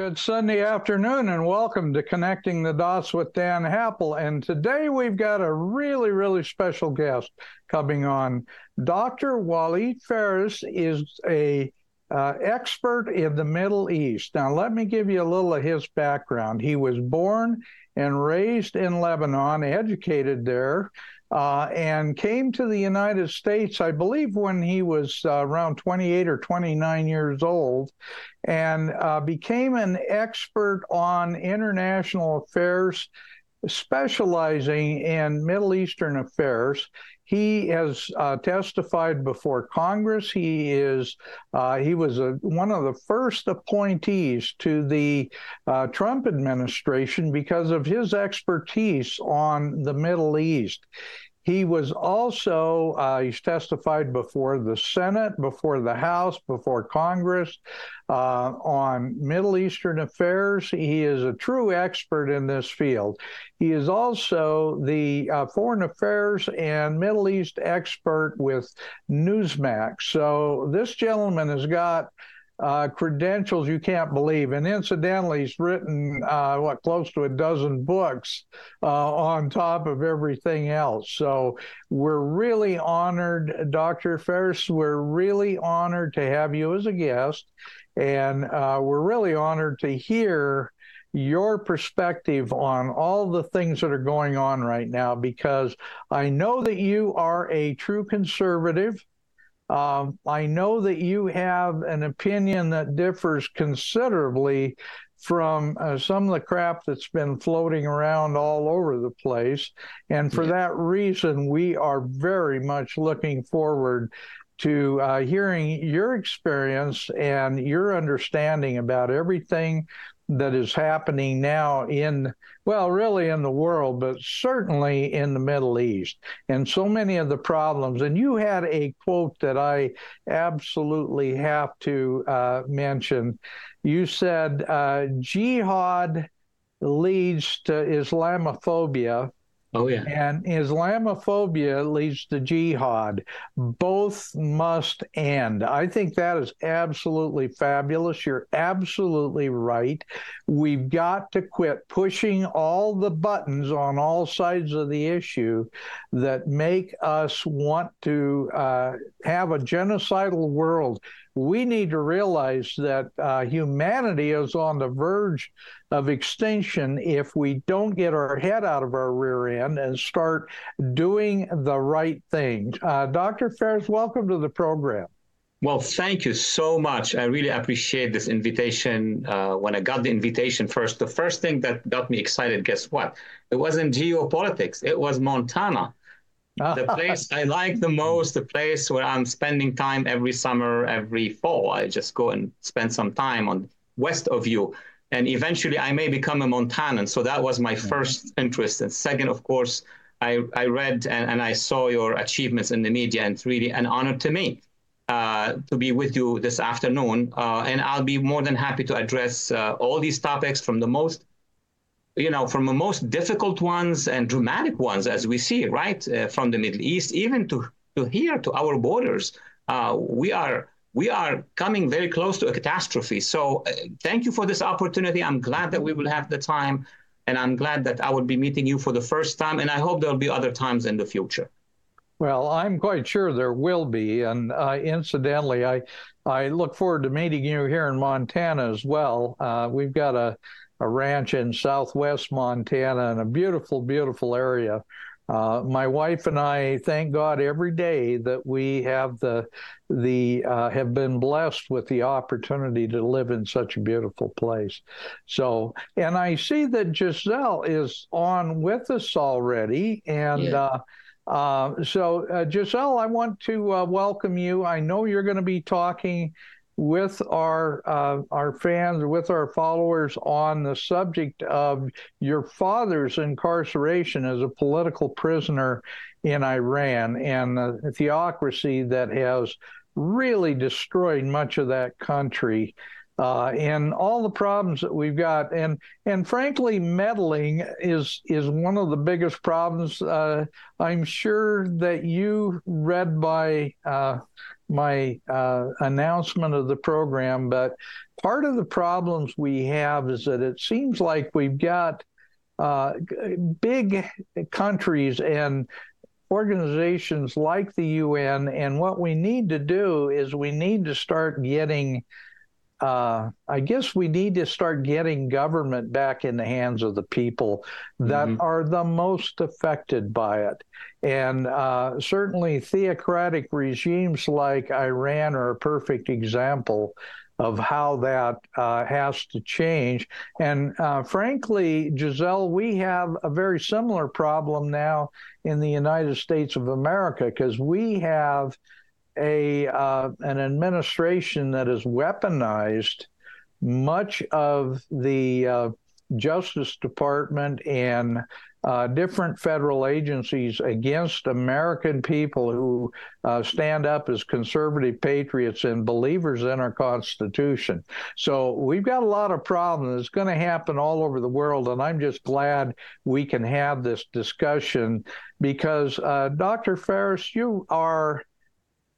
good Sunday afternoon and welcome to Connecting the Dots with Dan Happel. And today we've got a really, really special guest coming on. Dr. Walid Phares is a uh, expert in the Middle East. Now, let me give you a little of his background. He was born and raised in Lebanon, educated there, uh, and came to the United States, I believe, when he was uh, around 28 or 29 years old, and uh, became an expert on international affairs, specializing in Middle Eastern affairs. He has uh, testified before Congress. He is uh, he was a, one of the first appointees to the uh, Trump administration because of his expertise on the Middle East. He was also, uh, he's testified before the Senate, before the House, before Congress uh, on Middle Eastern affairs. He is a true expert in this field. He is also the uh, foreign affairs and Middle East expert with Newsmax. So this gentleman has got uh, credentials you can't believe. And incidentally, he's written uh, what close to a dozen books uh, on top of everything else. So we're really honored, Dr. Phares. We're really honored to have you as a guest, and uh, we're really honored to hear your perspective on all the things that are going on right now because I know that you are a true conservative. Um, I know that you have an opinion that differs considerably from uh, some of the crap that's been floating around all over the place. And for that reason, we are very much looking forward to uh, hearing your experience and your understanding about everything that is happening now in, well, really in the world, but certainly in the Middle East, and so many of the problems. And you had a quote that I absolutely have to uh, mention. You said, uh, jihad leads to Islamophobia. Oh, yeah. And Islamophobia leads to jihad. Both must end. I think that is absolutely fabulous. You're absolutely right. We've got to quit pushing all the buttons on all sides of the issue that make us want to uh, have a genocidal world. We need to realize that uh, humanity is on the verge of extinction if we don't get our head out of our rear end and start doing the right thing. Uh, Dr. Phares, welcome to the program. Well, thank you so much. I really appreciate this invitation. Uh, when I got the invitation first, the first thing that got me excited, guess what? It wasn't geopolitics, it was Montana. the place I like the most, the place where I'm spending time every summer, every fall. I just go and spend some time on west of you. And eventually I may become a Montanan. So that was my first interest. And second, of course, I, I read and, and I saw your achievements in the media, and it's really an honor to me. Uh, to be with you this afternoon. Uh, and I'll be more than happy to address uh, all these topics from the most you know, from the most difficult ones and dramatic ones, as we see, right, uh, from the Middle East, even to, to here, to our borders, uh, we are we are coming very close to a catastrophe. So, uh, thank you for this opportunity. I'm glad that we will have the time, and I'm glad that I will be meeting you for the first time, and I hope there will be other times in the future. Well, I'm quite sure there will be, and uh, incidentally, I I look forward to meeting you here in Montana as well. Uh, we've got a a ranch in southwest Montana and a beautiful, beautiful area. Uh, my wife and I thank God every day that we have the the uh, have been blessed with the opportunity to live in such a beautiful place. So, and I see that Giselle is on with us already, and. Yeah. Uh, uh, so, uh, Giselle, I want to uh, welcome you. I know you're going to be talking with our uh, our fans, with our followers on the subject of your father's incarceration as a political prisoner in Iran and the theocracy that has really destroyed much of that country. Uh, and all the problems that we've got, and and frankly, meddling is is one of the biggest problems. Uh, I'm sure that you read by uh, my uh, announcement of the program, but part of the problems we have is that it seems like we've got uh, big countries and organizations like the UN, and what we need to do is we need to start getting uh, I guess we need to start getting government back in the hands of the people that mm-hmm. are the most affected by it. And uh, certainly, theocratic regimes like Iran are a perfect example of how that uh, has to change. And uh, frankly, Giselle, we have a very similar problem now in the United States of America because we have a uh, an administration that has weaponized much of the uh, Justice Department and uh, different federal agencies against American people who uh, stand up as conservative patriots and believers in our Constitution. So we've got a lot of problems. It's going to happen all over the world, and I'm just glad we can have this discussion because, uh, Dr. Phares, you are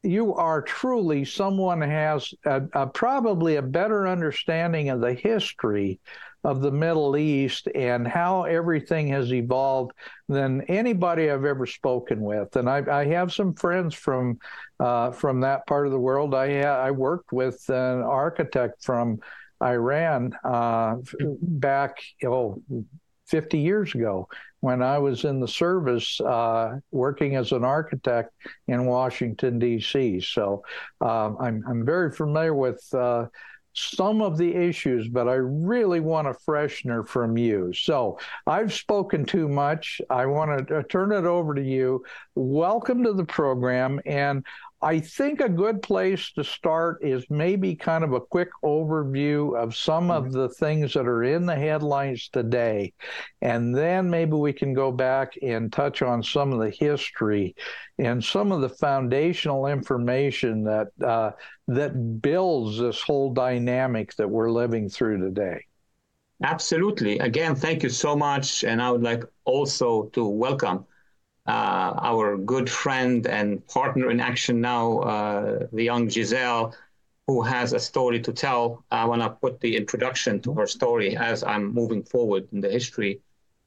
you are truly someone has a, a, probably a better understanding of the history of the Middle East and how everything has evolved than anybody I've ever spoken with. And I, I have some friends from uh, from that part of the world. I I worked with an architect from Iran uh, back oh 50 years ago when I was in the service uh, working as an architect in Washington, D.C. So um, I'm, I'm very familiar with uh, some of the issues, but I really want a freshener from you. So I've spoken too much. I want to uh, turn it over to you. Welcome to the program. And I think a good place to start is maybe kind of a quick overview of some mm-hmm. of the things that are in the headlines today. And then maybe we can go back and touch on some of the history and some of the foundational information that uh, that builds this whole dynamic that we're living through today. Absolutely. Again, thank you so much. And I would like also to welcome uh, our good friend and partner in action now, uh, the young Giselle, who has a story to tell. I want to put the introduction to her story as I'm moving forward in the history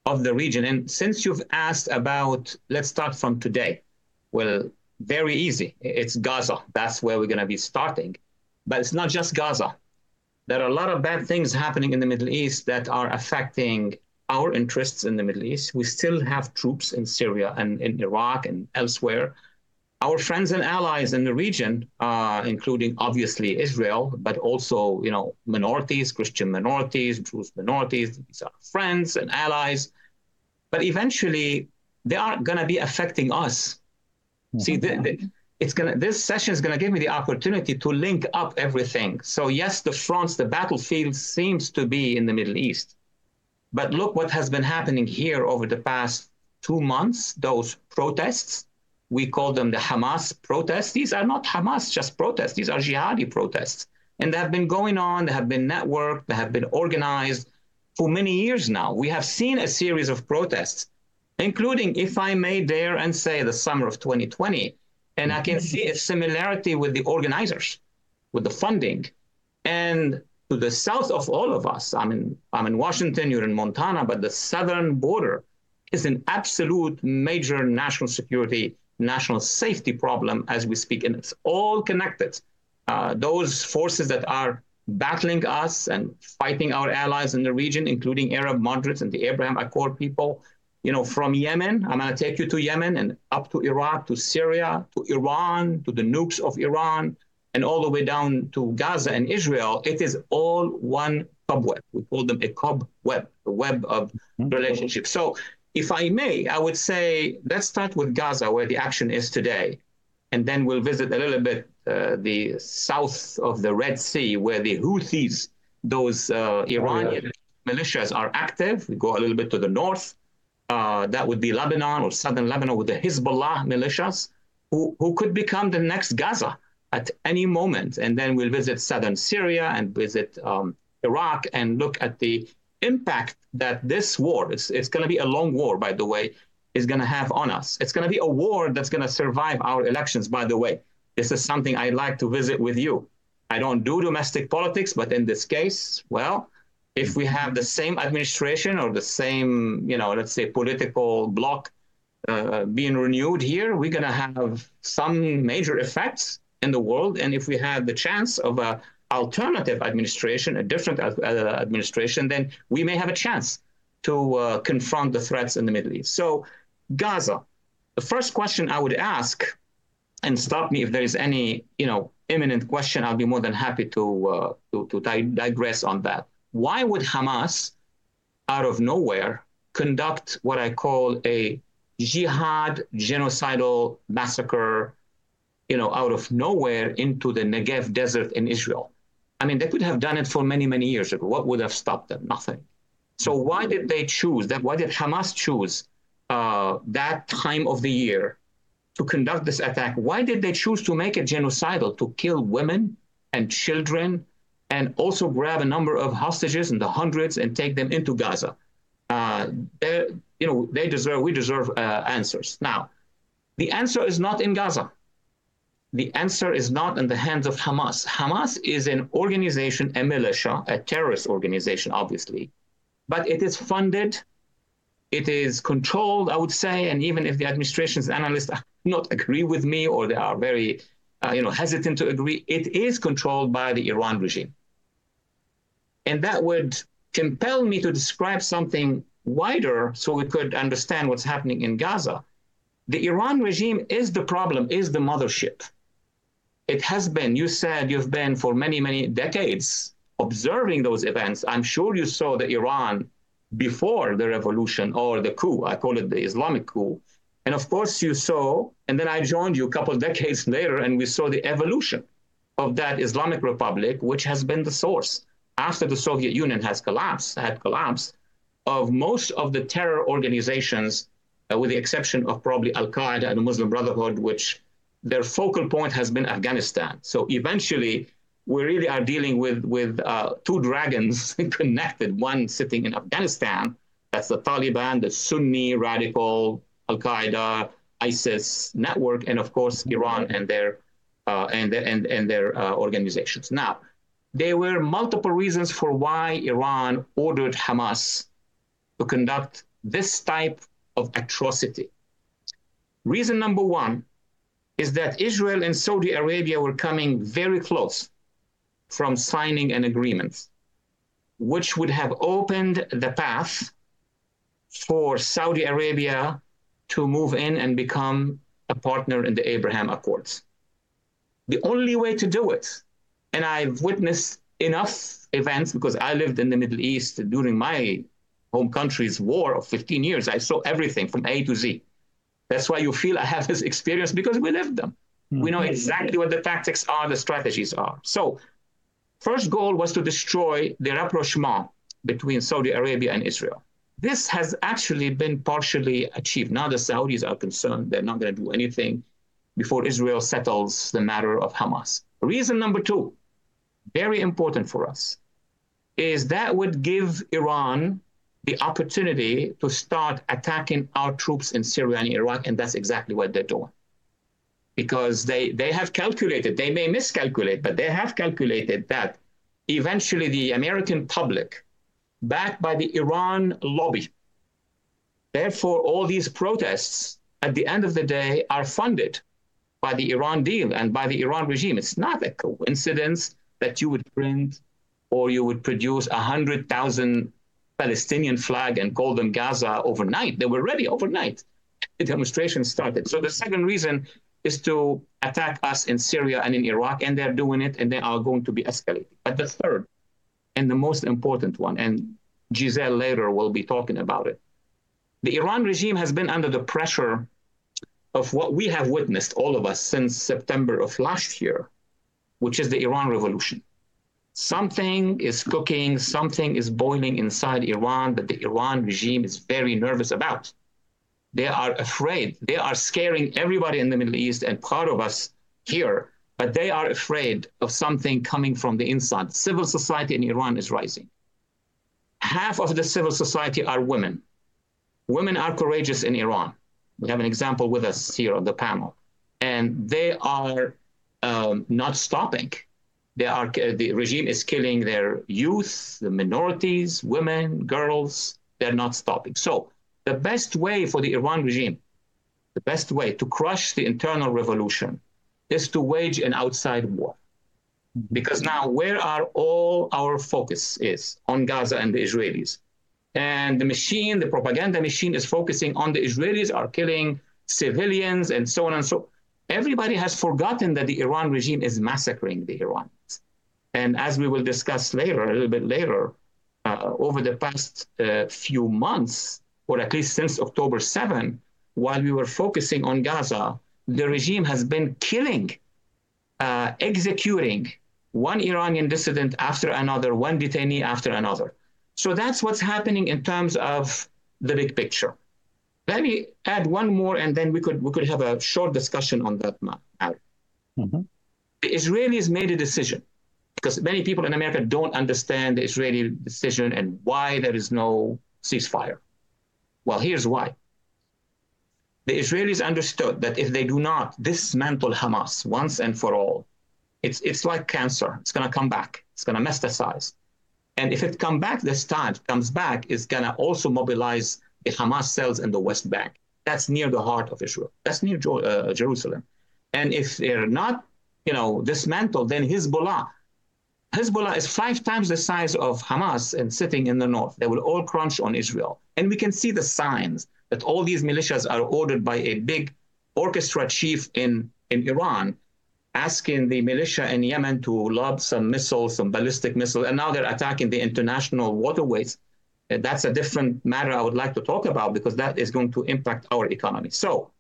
of the region. And since you've asked about, let's start from today. Well, very easy. It's Gaza. That's where we're going to be starting. But it's not just Gaza. There are a lot of bad things happening in the Middle East that are affecting our interests in the Middle East. We still have troops in Syria and in Iraq and elsewhere. Our friends and allies in the region, uh, including obviously Israel, but also you know minorities, Christian minorities, Jewish minorities. These are friends and allies, but eventually they are going to be affecting us. Mm-hmm. See, the, the, it's gonna. This session is going to give me the opportunity to link up everything. So yes, the fronts, the battlefield seems to be in the Middle East but look what has been happening here over the past two months, those protests. We call them the Hamas protests. These are not Hamas just protests, these are jihadi protests. And they have been going on, they have been networked, they have been organized. for many years now. We have seen a series of protests, including, if I may dare and say, the summer of 2020. And I can see a similarity with the organizers, with the funding. And to the south of all of us, I'm in, I'm in Washington, you're in Montana, but the southern border is an absolute major national security, national safety problem as we speak. And it's all connected. Uh, those forces that are battling us and fighting our allies in the region, including Arab moderates and the Abraham Accord people, you know, from Yemen, I'm going to take you to Yemen and up to Iraq, to Syria, to Iran, to the nukes of Iran, and all the way down to Gaza and Israel. It is all one cobweb. We call them a cobweb, a web of mm-hmm. relationships. So, if I may, I would say let's start with Gaza, where the action is today, and then we'll visit a little bit uh, the south of the Red Sea, where the Houthis, those uh, Iranian oh, yeah. militias, are active. We go a little bit to the north uh, that would be Lebanon or southern Lebanon with the Hezbollah militias, who, who could become the next Gaza at any moment. And then we'll visit southern Syria and visit um, Iraq and look at the impact that this war, it's, it's going to be a long war, by the way, is going to have on us. It's going to be a war that's going to survive our elections, by the way. This is something I'd like to visit with you. I don't do domestic politics, but in this case, well, if we have the same administration or the same, you know, let's say political bloc uh, being renewed here, we're going to have some major effects in the world. And if we have the chance of a alternative administration, a different uh, administration, then we may have a chance to uh, confront the threats in the Middle East. So, Gaza, the first question I would ask, and stop me if there is any, you know, imminent question. I'll be more than happy to uh, to, to digress on that why would Hamas, out of nowhere, conduct what I call a jihad genocidal massacre, you know, out of nowhere into the Negev desert in Israel? I mean, they could have done it for many, many years ago. What would have stopped them? Nothing. So why did they choose that? Why did Hamas choose uh, that time of the year to conduct this attack? Why did they choose to make it genocidal, to kill women and children and also grab a number of hostages in the hundreds and take them into Gaza. Uh, you know, they deserve, we deserve uh, answers. Now, the answer is not in Gaza. The answer is not in the hands of Hamas. Hamas is an organization, a militia, a terrorist organization, obviously, but it is funded, it is controlled, I would say, and even if the administration's analysts not agree with me or they are very uh, you know, hesitant to agree, it is controlled by the Iran regime. And that would compel me to describe something wider so we could understand what's happening in Gaza. The Iran regime is the problem, is the mothership. It has been, you said you've been for many, many decades observing those events. I'm sure you saw the Iran before the revolution or the coup. I call it the Islamic coup. And of course, you saw, and then I joined you a couple of decades later, and we saw the evolution of that Islamic Republic, which has been the source after the Soviet Union has collapsed, had collapsed, of most of the terror organizations, uh, with the exception of probably Al Qaeda and the Muslim Brotherhood, which their focal point has been Afghanistan. So eventually, we really are dealing with with uh, two dragons connected. One sitting in Afghanistan, that's the Taliban, the Sunni radical Al Qaeda, ISIS network, and of course Iran and their uh, and their, and, and their uh, organizations. Now, there were multiple reasons for why Iran ordered Hamas to conduct this type of atrocity. Reason number one is that Israel and Saudi Arabia were coming very close from signing an agreement, which would have opened the path for Saudi Arabia to move in and become a partner in the Abraham Accords. The only way to do it, and I've witnessed enough events because I lived in the Middle East during my home country's war of 15 years. I saw everything from A to Z. That's why you feel I have this experience because we lived them. Mm-hmm. We know exactly what the tactics are, the strategies are. So, first goal was to destroy the rapprochement between Saudi Arabia and Israel. This has actually been partially achieved. Now the Saudis are concerned they're not going to do anything before Israel settles the matter of Hamas. Reason number two, very important for us. is that would give Iran the opportunity to start attacking our troops in Syria and Iraq, and that's exactly what they're doing. Because they, they have calculated, they may miscalculate, but they have calculated that eventually the American public, backed by the Iran lobby, therefore all these protests at the end of the day are funded by the Iran deal and by the Iran regime. It's not a coincidence that you would print or you would produce 100,000 Palestinian flag and call them Gaza overnight. They were ready overnight. The demonstration started. So the second reason is to attack us in Syria and in Iraq, and they're doing it, and they are going to be escalating. But the third, and the most important one, and Giselle later will be talking about it, the Iran regime has been under the pressure of what we have witnessed, all of us, since September of last year, which is the Iran Revolution something is cooking, something is boiling inside Iran that the Iran regime is very nervous about. They are afraid. They are scaring everybody in the Middle East and part of us here, but they are afraid of something coming from the inside. Civil society in Iran is rising. Half of the civil society are women. Women are courageous in Iran. We have an example with us here on the panel. And they are um, not stopping they are, uh, the regime is killing their youth, the minorities, women, girls. They're not stopping. So the best way for the Iran regime, the best way to crush the internal revolution is to wage an outside war. Mm-hmm. Because now where are all our focus is on Gaza and the Israelis. And the machine, the propaganda machine is focusing on the Israelis are killing civilians and so on and so everybody has forgotten that the Iran regime is massacring the Iranians. And as we will discuss later, a little bit later, uh, over the past uh, few months, or at least since October 7, while we were focusing on Gaza, the regime has been killing, uh, executing one Iranian dissident after another, one detainee after another. So that's what's happening in terms of the big picture. Let me add one more, and then we could we could have a short discussion on that matter. Mm-hmm. The Israelis made a decision because many people in America don't understand the Israeli decision and why there is no ceasefire. Well, here's why. The Israelis understood that if they do not dismantle Hamas once and for all, it's it's like cancer. It's going to come back. It's going to metastasize. And if it come back this time, comes back, it's going to also mobilize the Hamas cells in the West Bank. That's near the heart of Israel. That's near uh, Jerusalem. And if they're not, you know, dismantled, then Hezbollah, Hezbollah is five times the size of Hamas and sitting in the north. They will all crunch on Israel. And we can see the signs that all these militias are ordered by a big orchestra chief in, in Iran, asking the militia in Yemen to lob some missiles, some ballistic missiles, and now they're attacking the international waterways that's a different matter I would like to talk about because that is going to impact our economy. So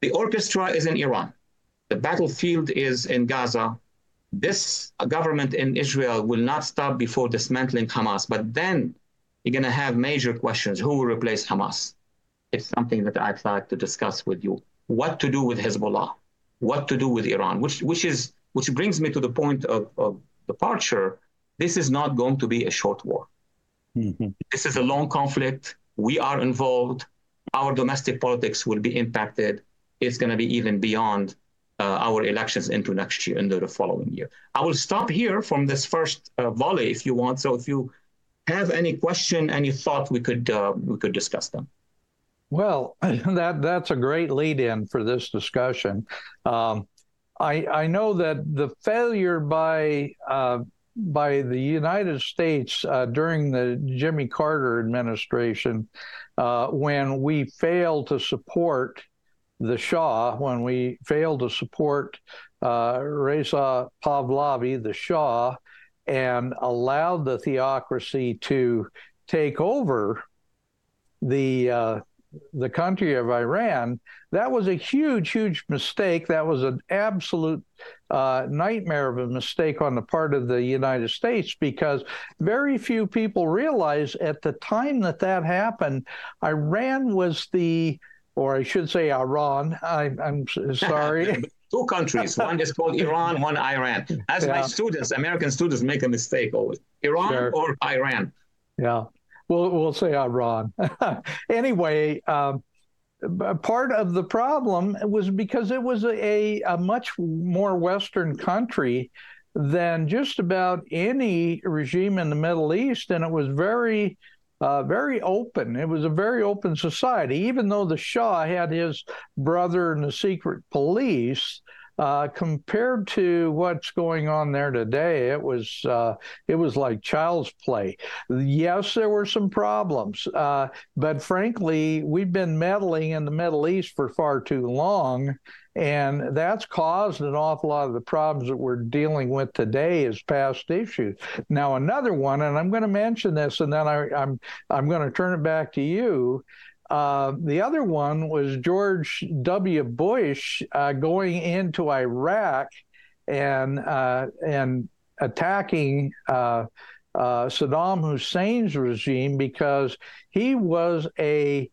the orchestra is in Iran. The battlefield is in Gaza. This government in Israel will not stop before dismantling Hamas. But then you're going to have major questions. Who will replace Hamas? It's something that I'd like to discuss with you. What to do with Hezbollah? What to do with Iran? Which, which, is, which brings me to the point of, of departure. This is not going to be a short war. Mm-hmm. This is a long conflict. We are involved. Our domestic politics will be impacted. It's going to be even beyond uh, our elections into next year, into the following year. I will stop here from this first uh, volley if you want. So if you have any question, any thought, we could uh, we could discuss them. Well, that that's a great lead-in for this discussion. Um, I I know that the failure by uh, by the United States uh, during the Jimmy Carter administration uh, when we failed to support the Shah, when we failed to support uh, Reza Pahlavi, the Shah, and allowed the theocracy to take over the uh, the country of Iran, that was a huge, huge mistake. That was an absolute uh, nightmare of a mistake on the part of the United States because very few people realize at the time that that happened, Iran was the or I should say Iran. I, am sorry. Two countries. One is called Iran, one Iran. As yeah. my students, American students, make a mistake always. Iran sure. or Iran. Yeah. We'll, we'll say Iran. anyway, um, part of the problem was because it was a, a much more Western country than just about any regime in the Middle East, and it was very, uh, very open. It was a very open society, even though the Shah had his brother in the secret police. Uh, compared to what's going on there today, it was uh, it was like child's play. Yes, there were some problems, uh, but frankly, we've been meddling in the Middle East for far too long, and that's caused an awful lot of the problems that we're dealing with today is past issues. Now, another one, and I'm going to mention this, and then I, am I'm, I'm going to turn it back to you. Uh, the other one was George W. Bush uh, going into Iraq and uh, and attacking uh, uh, Saddam Hussein's regime because he was a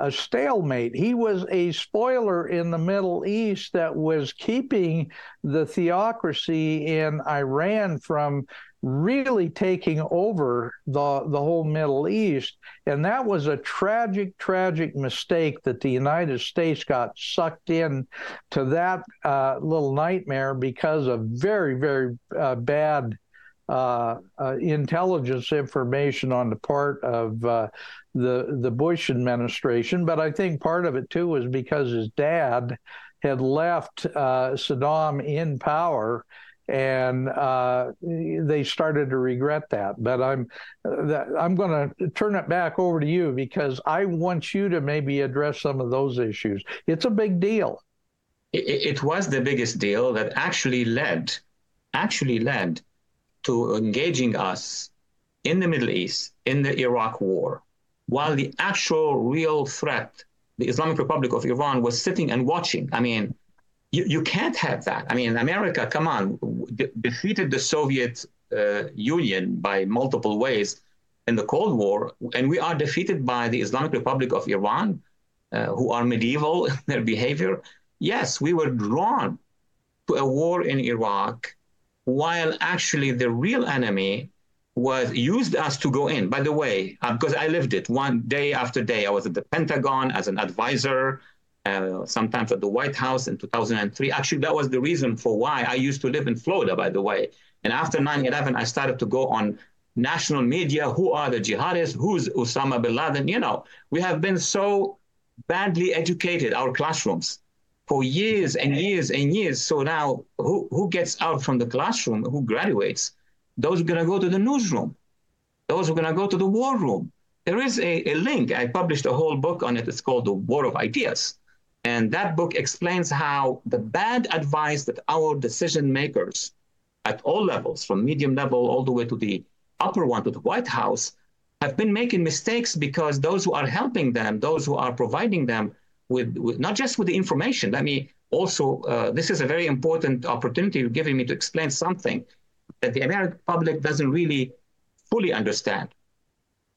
a stalemate. He was a spoiler in the Middle East that was keeping the theocracy in Iran from really taking over the the whole Middle East, and that was a tragic, tragic mistake that the United States got sucked in to that uh, little nightmare because of very, very uh, bad. Uh, uh intelligence information on the part of uh, the the Bush administration, but I think part of it too was because his dad had left uh, Saddam in power and uh, they started to regret that. But I'm that, I'm going to turn it back over to you because I want you to maybe address some of those issues. It's a big deal. It, it was the biggest deal that actually led actually led to engaging us in the Middle East in the Iraq War, while the actual real threat, the Islamic Republic of Iran, was sitting and watching. I mean, you, you can't have that. I mean, America, come on, de- defeated the Soviet uh, Union by multiple ways in the Cold War, and we are defeated by the Islamic Republic of Iran, uh, who are medieval in their behavior. Yes, we were drawn to a war in Iraq, while actually the real enemy was used us to go in. By the way, uh, because I lived it one day after day, I was at the Pentagon as an advisor uh, sometimes at the White House in 2003. Actually, that was the reason for why I used to live in Florida, by the way. And after 9 11, I started to go on national media. Who are the jihadists? Who's Osama bin Laden? You know, we have been so badly educated, our classrooms, for years and years and years. So now, who, who gets out from the classroom? Who graduates? Those are going to go to the newsroom. Those are going to go to the war room. There is a, a link. I published a whole book on it. It's called The War of Ideas and that book explains how the bad advice that our decision makers at all levels, from medium level all the way to the upper one, to the White House, have been making mistakes because those who are helping them, those who are providing them with, with not just with the information, let me also, uh, this is a very important opportunity you're giving me to explain something that the American public doesn't really fully understand,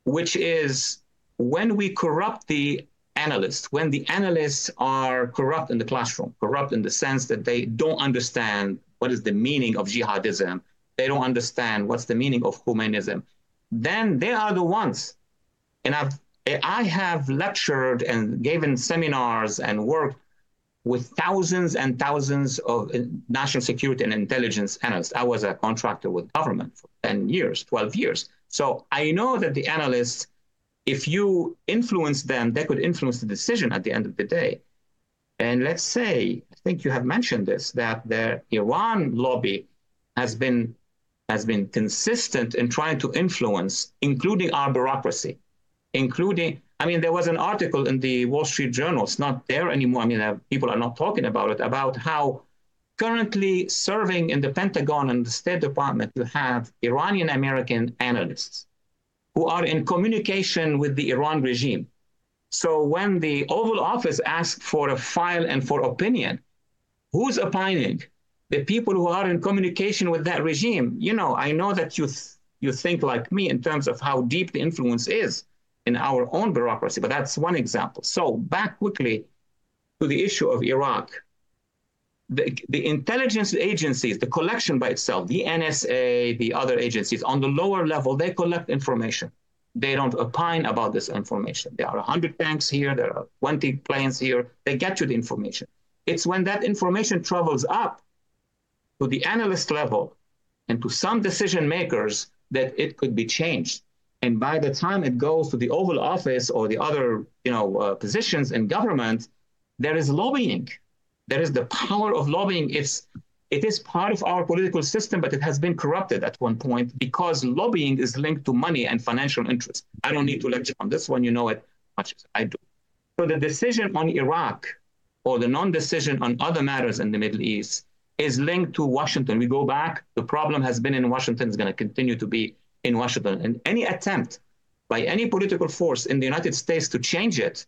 which is when we corrupt the analysts, when the analysts are corrupt in the classroom, corrupt in the sense that they don't understand what is the meaning of jihadism, they don't understand what's the meaning of humanism, then they are the ones. And I've, I have lectured and given seminars and worked with thousands and thousands of national security and intelligence analysts. I was a contractor with government for 10 years, 12 years. So I know that the analysts if you influence them, they could influence the decision at the end of the day. And let's say, I think you have mentioned this, that the Iran lobby has been has been consistent in trying to influence, including our bureaucracy, including. I mean, there was an article in the Wall Street Journal. It's not there anymore. I mean, uh, people are not talking about it. About how currently serving in the Pentagon and the State Department, you have Iranian American analysts who are in communication with the Iran regime. So when the Oval Office asks for a file and for opinion, who's opining? The people who are in communication with that regime. You know, I know that you th- you think like me in terms of how deep the influence is in our own bureaucracy, but that's one example. So back quickly to the issue of Iraq, the, the intelligence agencies, the collection by itself, the NSA, the other agencies on the lower level, they collect information. They don't opine about this information. There are 100 tanks here, there are 20 planes here. They get you the information. It's when that information travels up to the analyst level and to some decision makers that it could be changed. And by the time it goes to the Oval Office or the other you know, uh, positions in government, there is lobbying there is the power of lobbying. It's it is part of our political system, but it has been corrupted at one point because lobbying is linked to money and financial interest. I don't need to lecture on this one, you know it much as I do. So the decision on Iraq or the non-decision on other matters in the Middle East is linked to Washington. We go back, the problem has been in Washington, is going to continue to be in Washington. And any attempt by any political force in the United States to change it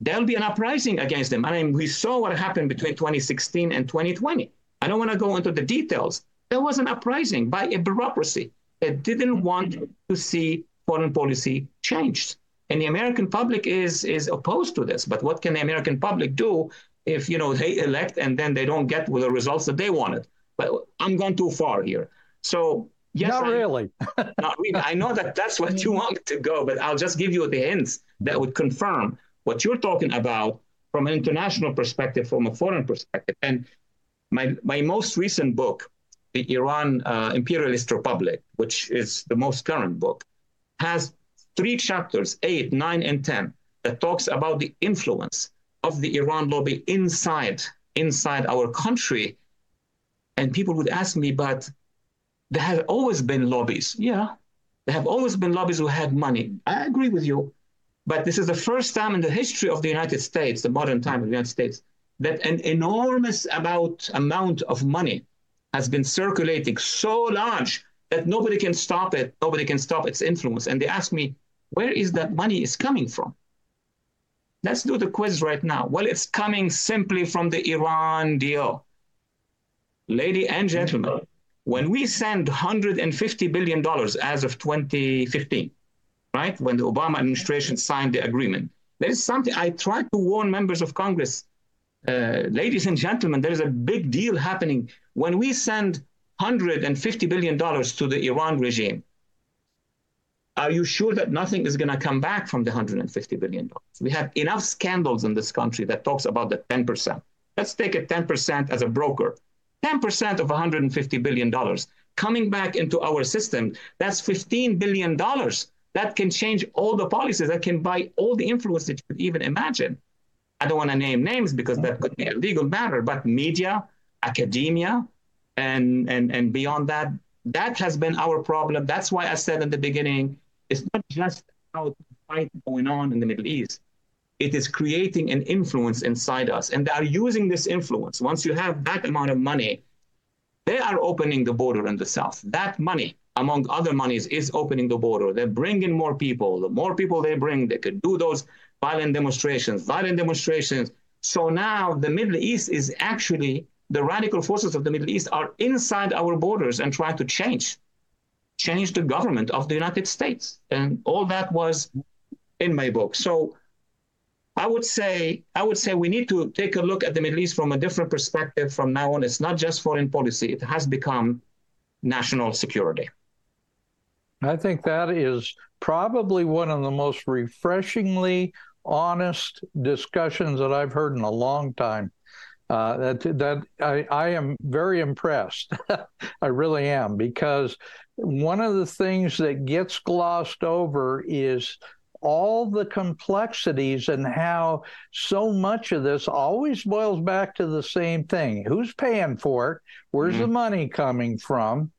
there'll be an uprising against them. I mean, we saw what happened between 2016 and 2020. I don't want to go into the details. There was an uprising by a bureaucracy that didn't want to see foreign policy changed. And the American public is is opposed to this. But what can the American public do if you know they elect and then they don't get the results that they wanted? But I'm going too far here. So yes, not I, really. not really. I know that that's what you want to go, but I'll just give you the hints that would confirm what you're talking about from an international perspective, from a foreign perspective. And my, my most recent book, The Iran uh, Imperialist Republic, which is the most current book, has three chapters, eight, nine, and 10, that talks about the influence of the Iran lobby inside, inside our country. And people would ask me, but there have always been lobbies. Yeah, there have always been lobbies who had money. I agree with you. But this is the first time in the history of the United States, the modern time of the United States, that an enormous about, amount of money has been circulating so large that nobody can stop it. Nobody can stop its influence. And they ask me, where is that money is coming from? Let's do the quiz right now. Well, it's coming simply from the Iran deal. Lady and gentlemen, when we send $150 billion as of 2015, right? When the Obama administration signed the agreement. There is something I try to warn members of Congress, uh, ladies and gentlemen, there is a big deal happening. When we send $150 billion to the Iran regime, are you sure that nothing is going to come back from the $150 billion? We have enough scandals in this country that talks about the 10%. Let's take a 10% as a broker. 10% of $150 billion coming back into our system, that's $15 billion that can change all the policies, that can buy all the influence that you could even imagine. I don't want to name names because that could be a legal matter, but media, academia, and, and, and beyond that, that has been our problem. That's why I said in the beginning, it's not just about the fight going on in the Middle East. It is creating an influence inside us. And they are using this influence. Once you have that amount of money, they are opening the border in the South. That money among other monies, is opening the border. They're bringing more people. The more people they bring, they could do those violent demonstrations, violent demonstrations. So now the Middle East is actually, the radical forces of the Middle East are inside our borders and trying to change, change the government of the United States. And all that was in my book. So I would say I would say we need to take a look at the Middle East from a different perspective from now on. It's not just foreign policy; it has become national security. I think that is probably one of the most refreshingly honest discussions that I've heard in a long time. Uh, that that I, I am very impressed. I really am because one of the things that gets glossed over is all the complexities and how so much of this always boils back to the same thing: who's paying for it? Where's mm-hmm. the money coming from?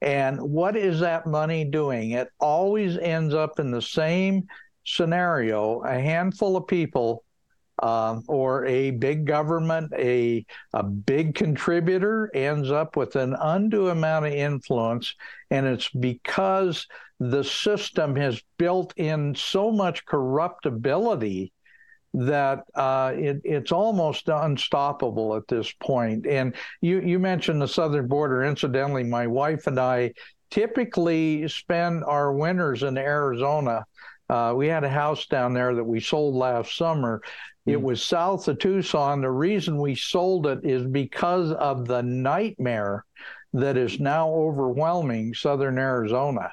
And what is that money doing? It always ends up in the same scenario a handful of people um, or a big government, a, a big contributor ends up with an undue amount of influence. And it's because the system has built in so much corruptibility that uh, it, it's almost unstoppable at this point. And you, you mentioned the southern border. Incidentally, my wife and I typically spend our winters in Arizona. Uh, we had a house down there that we sold last summer. It was south of Tucson. The reason we sold it is because of the nightmare that is now overwhelming southern Arizona.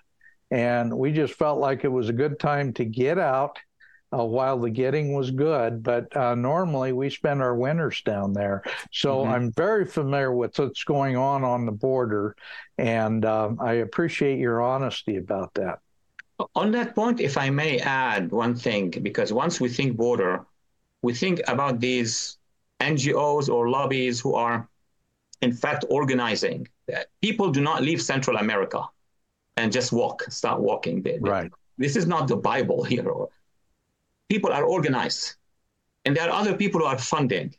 And we just felt like it was a good time to get out uh, while the getting was good. But uh, normally we spend our winters down there. So mm-hmm. I'm very familiar with what's going on on the border. And um, I appreciate your honesty about that. On that point, if I may add one thing, because once we think border, we think about these NGOs or lobbies who are, in fact, organizing. People do not leave Central America and just walk, start walking. Right. This is not the Bible here. People are organized, and there are other people who are funding.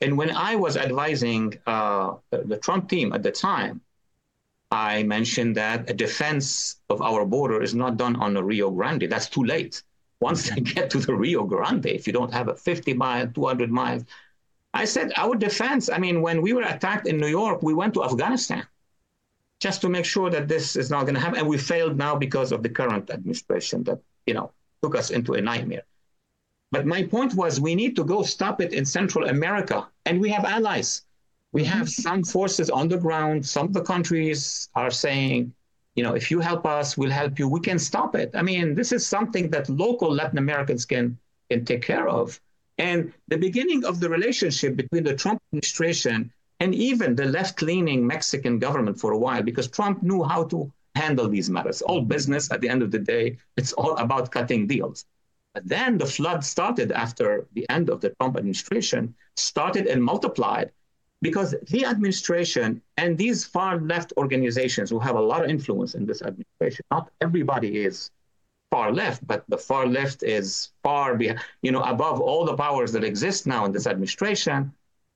And when I was advising uh, the Trump team at the time, I mentioned that a defense of our border is not done on the Rio Grande. That's too late. Once they get to the Rio Grande, if you don't have a 50 mile, 200 miles, I said our defense. I mean, when we were attacked in New York, we went to Afghanistan just to make sure that this is not going to happen. And we failed now because of the current administration that you know took us into a nightmare. But my point was we need to go stop it in Central America, and we have allies. We have mm-hmm. some forces on the ground. Some of the countries are saying, you know, if you help us, we'll help you. We can stop it. I mean, this is something that local Latin Americans can can take care of. And the beginning of the relationship between the Trump administration and even the left-leaning Mexican government for a while, because Trump knew how to handle these matters. All business at the end of the day, it's all about cutting deals. But then the flood started after the end of the Trump administration, started and multiplied because the administration and these far left organizations who have a lot of influence in this administration, not everybody is far left, but the far left is far behind, you know, above all the powers that exist now in this administration.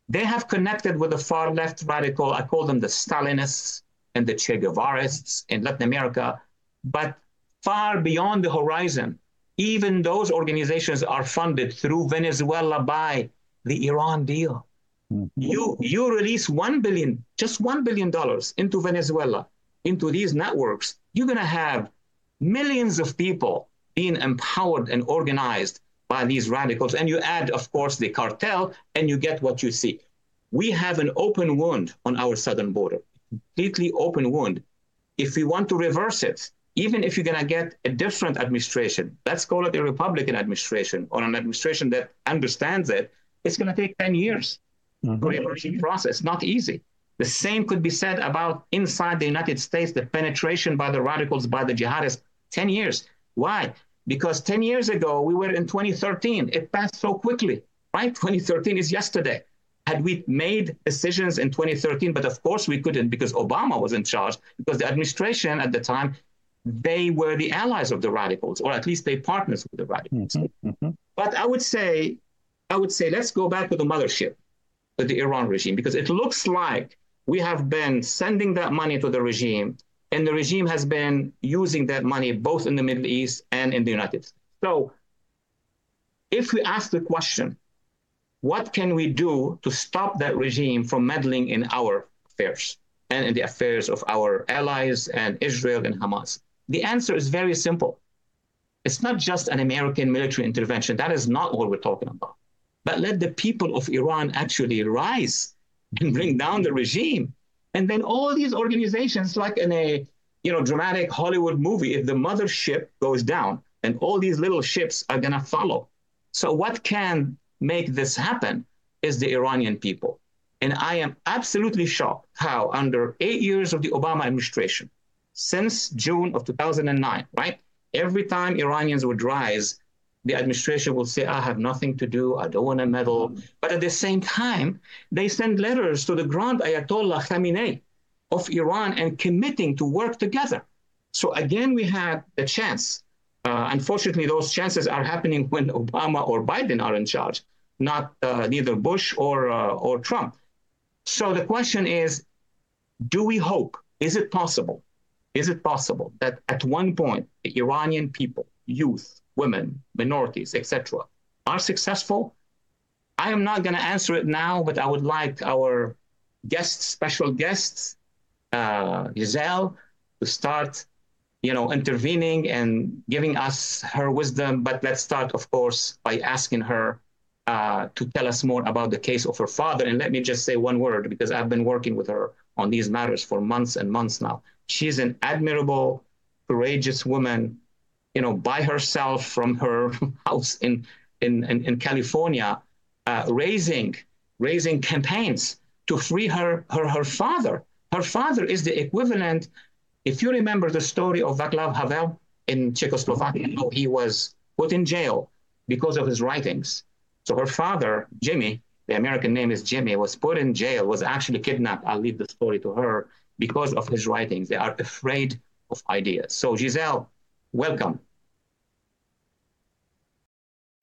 They have connected with the far left radical, I call them the Stalinists and the Che Guevarists in Latin America, but far beyond the horizon. Even those organizations are funded through Venezuela by the Iran deal Mm-hmm. you you release one billion, just one billion dollars into Venezuela, into these networks, you're gonna have millions of people being empowered and organized by these radicals. And you add, of course, the cartel, and you get what you see. We have an open wound on our southern border, completely open wound. If we want to reverse it, even if you're going to get a different administration, let's call it a Republican administration or an administration that understands it, it's going to take 10 years mm-hmm. process. Not easy. The same could be said about inside the United States, the penetration by the radicals, by the jihadists, 10 years. Why? Because 10 years ago, we were in 2013. It passed so quickly, right? 2013 is yesterday. Had we made decisions in 2013, but of course we couldn't because Obama was in charge, because the administration at the time, they were the allies of the radicals, or at least they partners with the radicals. Mm-hmm. Mm-hmm. But I would say, I would say, let's go back to the mothership the Iran regime because it looks like we have been sending that money to the regime and the regime has been using that money both in the Middle East and in the United States. So if we ask the question, what can we do to stop that regime from meddling in our affairs and in the affairs of our allies and Israel and Hamas? The answer is very simple. It's not just an American military intervention. That is not what we're talking about but let the people of Iran actually rise and bring down the regime. And then all these organizations, like in a you know dramatic Hollywood movie, if the mothership goes down, and all these little ships are gonna follow. So what can make this happen is the Iranian people. And I am absolutely shocked how under eight years of the Obama administration, since June of 2009, right? Every time Iranians would rise, the administration will say, I have nothing to do, I don't want to meddle. But at the same time, they send letters to the Grand Ayatollah Khamenei of Iran and committing to work together. So again, we had the chance. Uh, unfortunately, those chances are happening when Obama or Biden are in charge, not uh, neither Bush or, uh, or Trump. So the question is, do we hope? Is it possible? Is it possible that at one point the Iranian people, youth, women, minorities, etc., are successful? I am not going to answer it now, but I would like our guests, special guests, uh, Giselle, to start, you know, intervening and giving us her wisdom. But let's start, of course, by asking her uh, to tell us more about the case of her father. And let me just say one word because I've been working with her on these matters for months and months now. She's an admirable, courageous woman, you know, by herself from her house in in in, in California, uh, raising raising campaigns to free her her her father. Her father is the equivalent. If you remember the story of Václav Havel in Czechoslovakia, how he was put in jail because of his writings. So her father, Jimmy, the American name is Jimmy, was put in jail, was actually kidnapped. I'll leave the story to her because of his writings. They are afraid of ideas. So Giselle, welcome.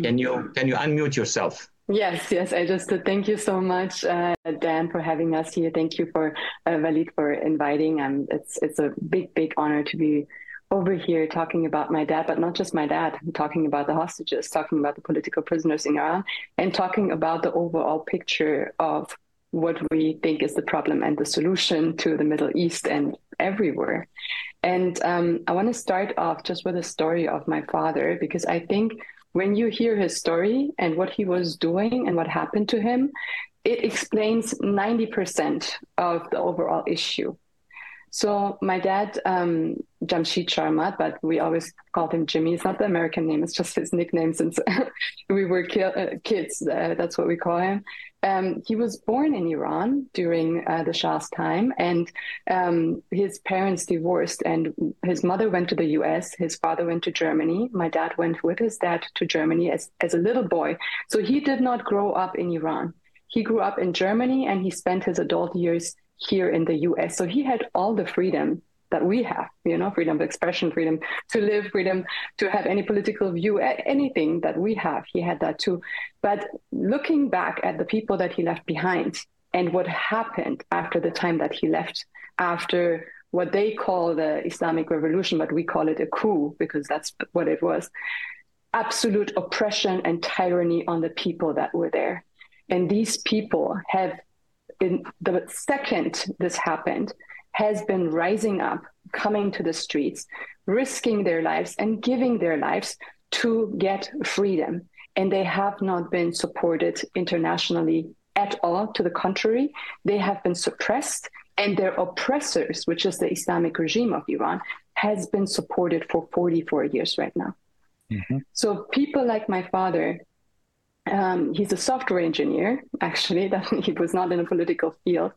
Can you can you unmute yourself? Yes, yes. I just uh, thank you so much, uh, Dan, for having us here. Thank you for uh, Walid for inviting. Um, it's it's a big, big honor to be over here talking about my dad, but not just my dad. I'm talking about the hostages, talking about the political prisoners in Iran, and talking about the overall picture of what we think is the problem and the solution to the Middle East and everywhere. And um, I want to start off just with a story of my father because I think when you hear his story and what he was doing and what happened to him, it explains 90% of the overall issue. So my dad, um, Jamshid Sharmahd, but we always called him Jimmy. It's not the American name; it's just his nickname since we were ki- uh, kids. Uh, that's what we call him. Um, he was born in Iran during uh, the Shah's time, and um, his parents divorced. And his mother went to the U.S. His father went to Germany. My dad went with his dad to Germany as as a little boy. So he did not grow up in Iran. He grew up in Germany, and he spent his adult years here in the US. So he had all the freedom that we have, you know, freedom of expression, freedom to live, freedom to have any political view, anything that we have. He had that too. But looking back at the people that he left behind and what happened after the time that he left, after what they call the Islamic Revolution, but we call it a coup because that's what it was absolute oppression and tyranny on the people that were there. And these people have in the second this happened, has been rising up, coming to the streets, risking their lives and giving their lives to get freedom. And they have not been supported internationally at all. To the contrary, they have been suppressed, and their oppressors, which is the Islamic regime of Iran, has been supported for 44 years right now. Mm-hmm. So people like my father um, he's a software engineer, actually, that he was not in a political field.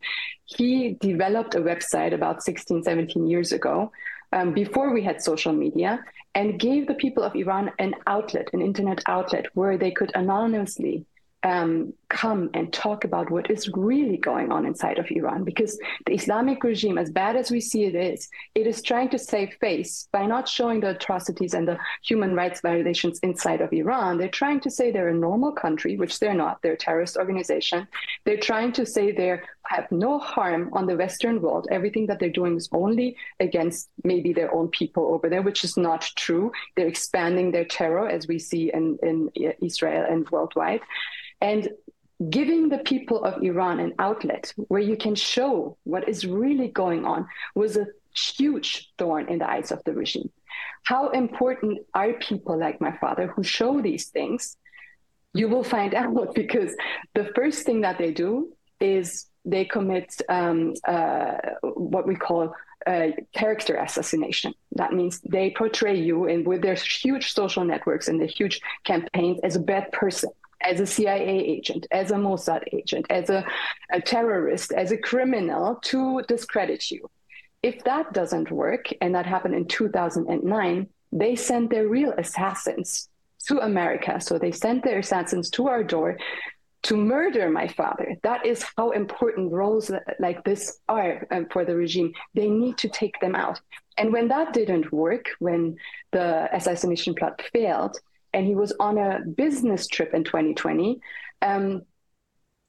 He developed a website about 16, 17 years ago, um, before we had social media, and gave the people of Iran an outlet, an internet outlet, where they could anonymously um, come and talk about what is really going on inside of Iran. Because the Islamic regime, as bad as we see it is, it is trying to save face by not showing the atrocities and the human rights violations inside of Iran. They're trying to say they're a normal country, which they're not. They're a terrorist organization. They're trying to say they have no harm on the Western world. Everything that they're doing is only against maybe their own people over there, which is not true. They're expanding their terror, as we see in, in Israel and worldwide and giving the people of Iran an outlet where you can show what is really going on was a huge thorn in the eyes of the regime. How important are people like my father who show these things? You will find out because the first thing that they do is they commit um, uh, what we call uh, character assassination. That means they portray you and with their huge social networks and their huge campaigns as a bad person as a CIA agent, as a Mossad agent, as a, a terrorist, as a criminal to discredit you. If that doesn't work, and that happened in 2009, they sent their real assassins to America. So they sent their assassins to our door to murder my father. That is how important roles like this are um, for the regime. They need to take them out. And when that didn't work, when the assassination plot failed, and he was on a business trip in 2020. Um,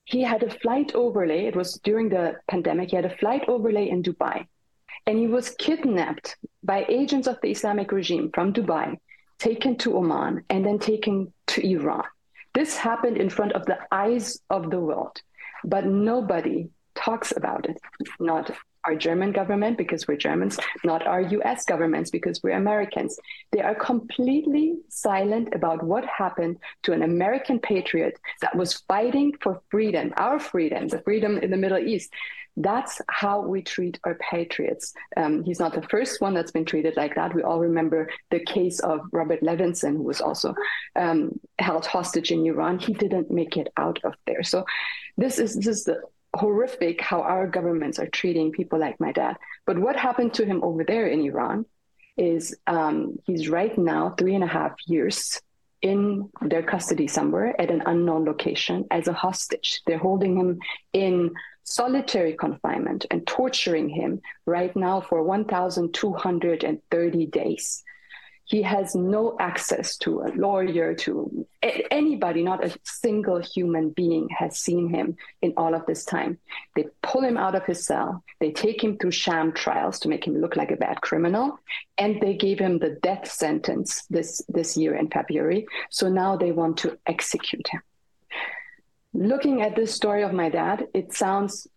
he had a flight overlay. It was during the pandemic. He had a flight overlay in Dubai, and he was kidnapped by agents of the Islamic regime from Dubai, taken to Oman, and then taken to Iran. This happened in front of the eyes of the world, but nobody talks about it. Not our German government because we're Germans, not our US governments because we're Americans. They are completely silent about what happened to an American patriot that was fighting for freedom, our freedom, the freedom in the Middle East. That's how we treat our patriots. Um, he's not the first one that's been treated like that. We all remember the case of Robert Levinson, who was also um, held hostage in Iran. He didn't make it out of there. So this is this is the horrific how our governments are treating people like my dad. But what happened to him over there in Iran is um, he's right now three and a half years in their custody somewhere at an unknown location as a hostage. They're holding him in solitary confinement and torturing him right now for 1,230 days. He has no access to a lawyer, to anybody, not a single human being has seen him in all of this time. They pull him out of his cell, they take him through sham trials to make him look like a bad criminal, and they gave him the death sentence this, this year in February. So now they want to execute him. Looking at this story of my dad, it sounds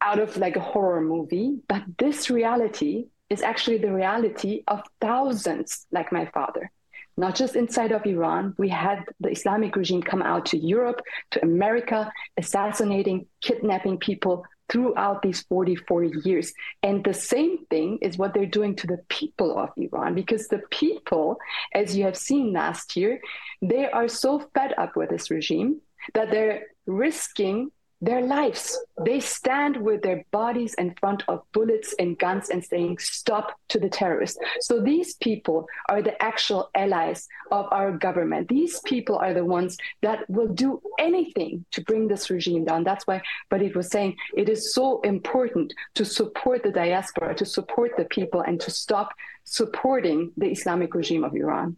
out of like a horror movie, but this reality is actually the reality of thousands like my father. Not just inside of Iran, we had the Islamic regime come out to Europe, to America, assassinating, kidnapping people throughout these 44 years. And the same thing is what they're doing to the people of Iran, because the people, as you have seen last year, they are so fed up with this regime that they're risking their lives. They stand with their bodies in front of bullets and guns and saying, Stop to the terrorists. So these people are the actual allies of our government. These people are the ones that will do anything to bring this regime down. That's why But it was saying it is so important to support the diaspora, to support the people, and to stop supporting the Islamic regime of Iran.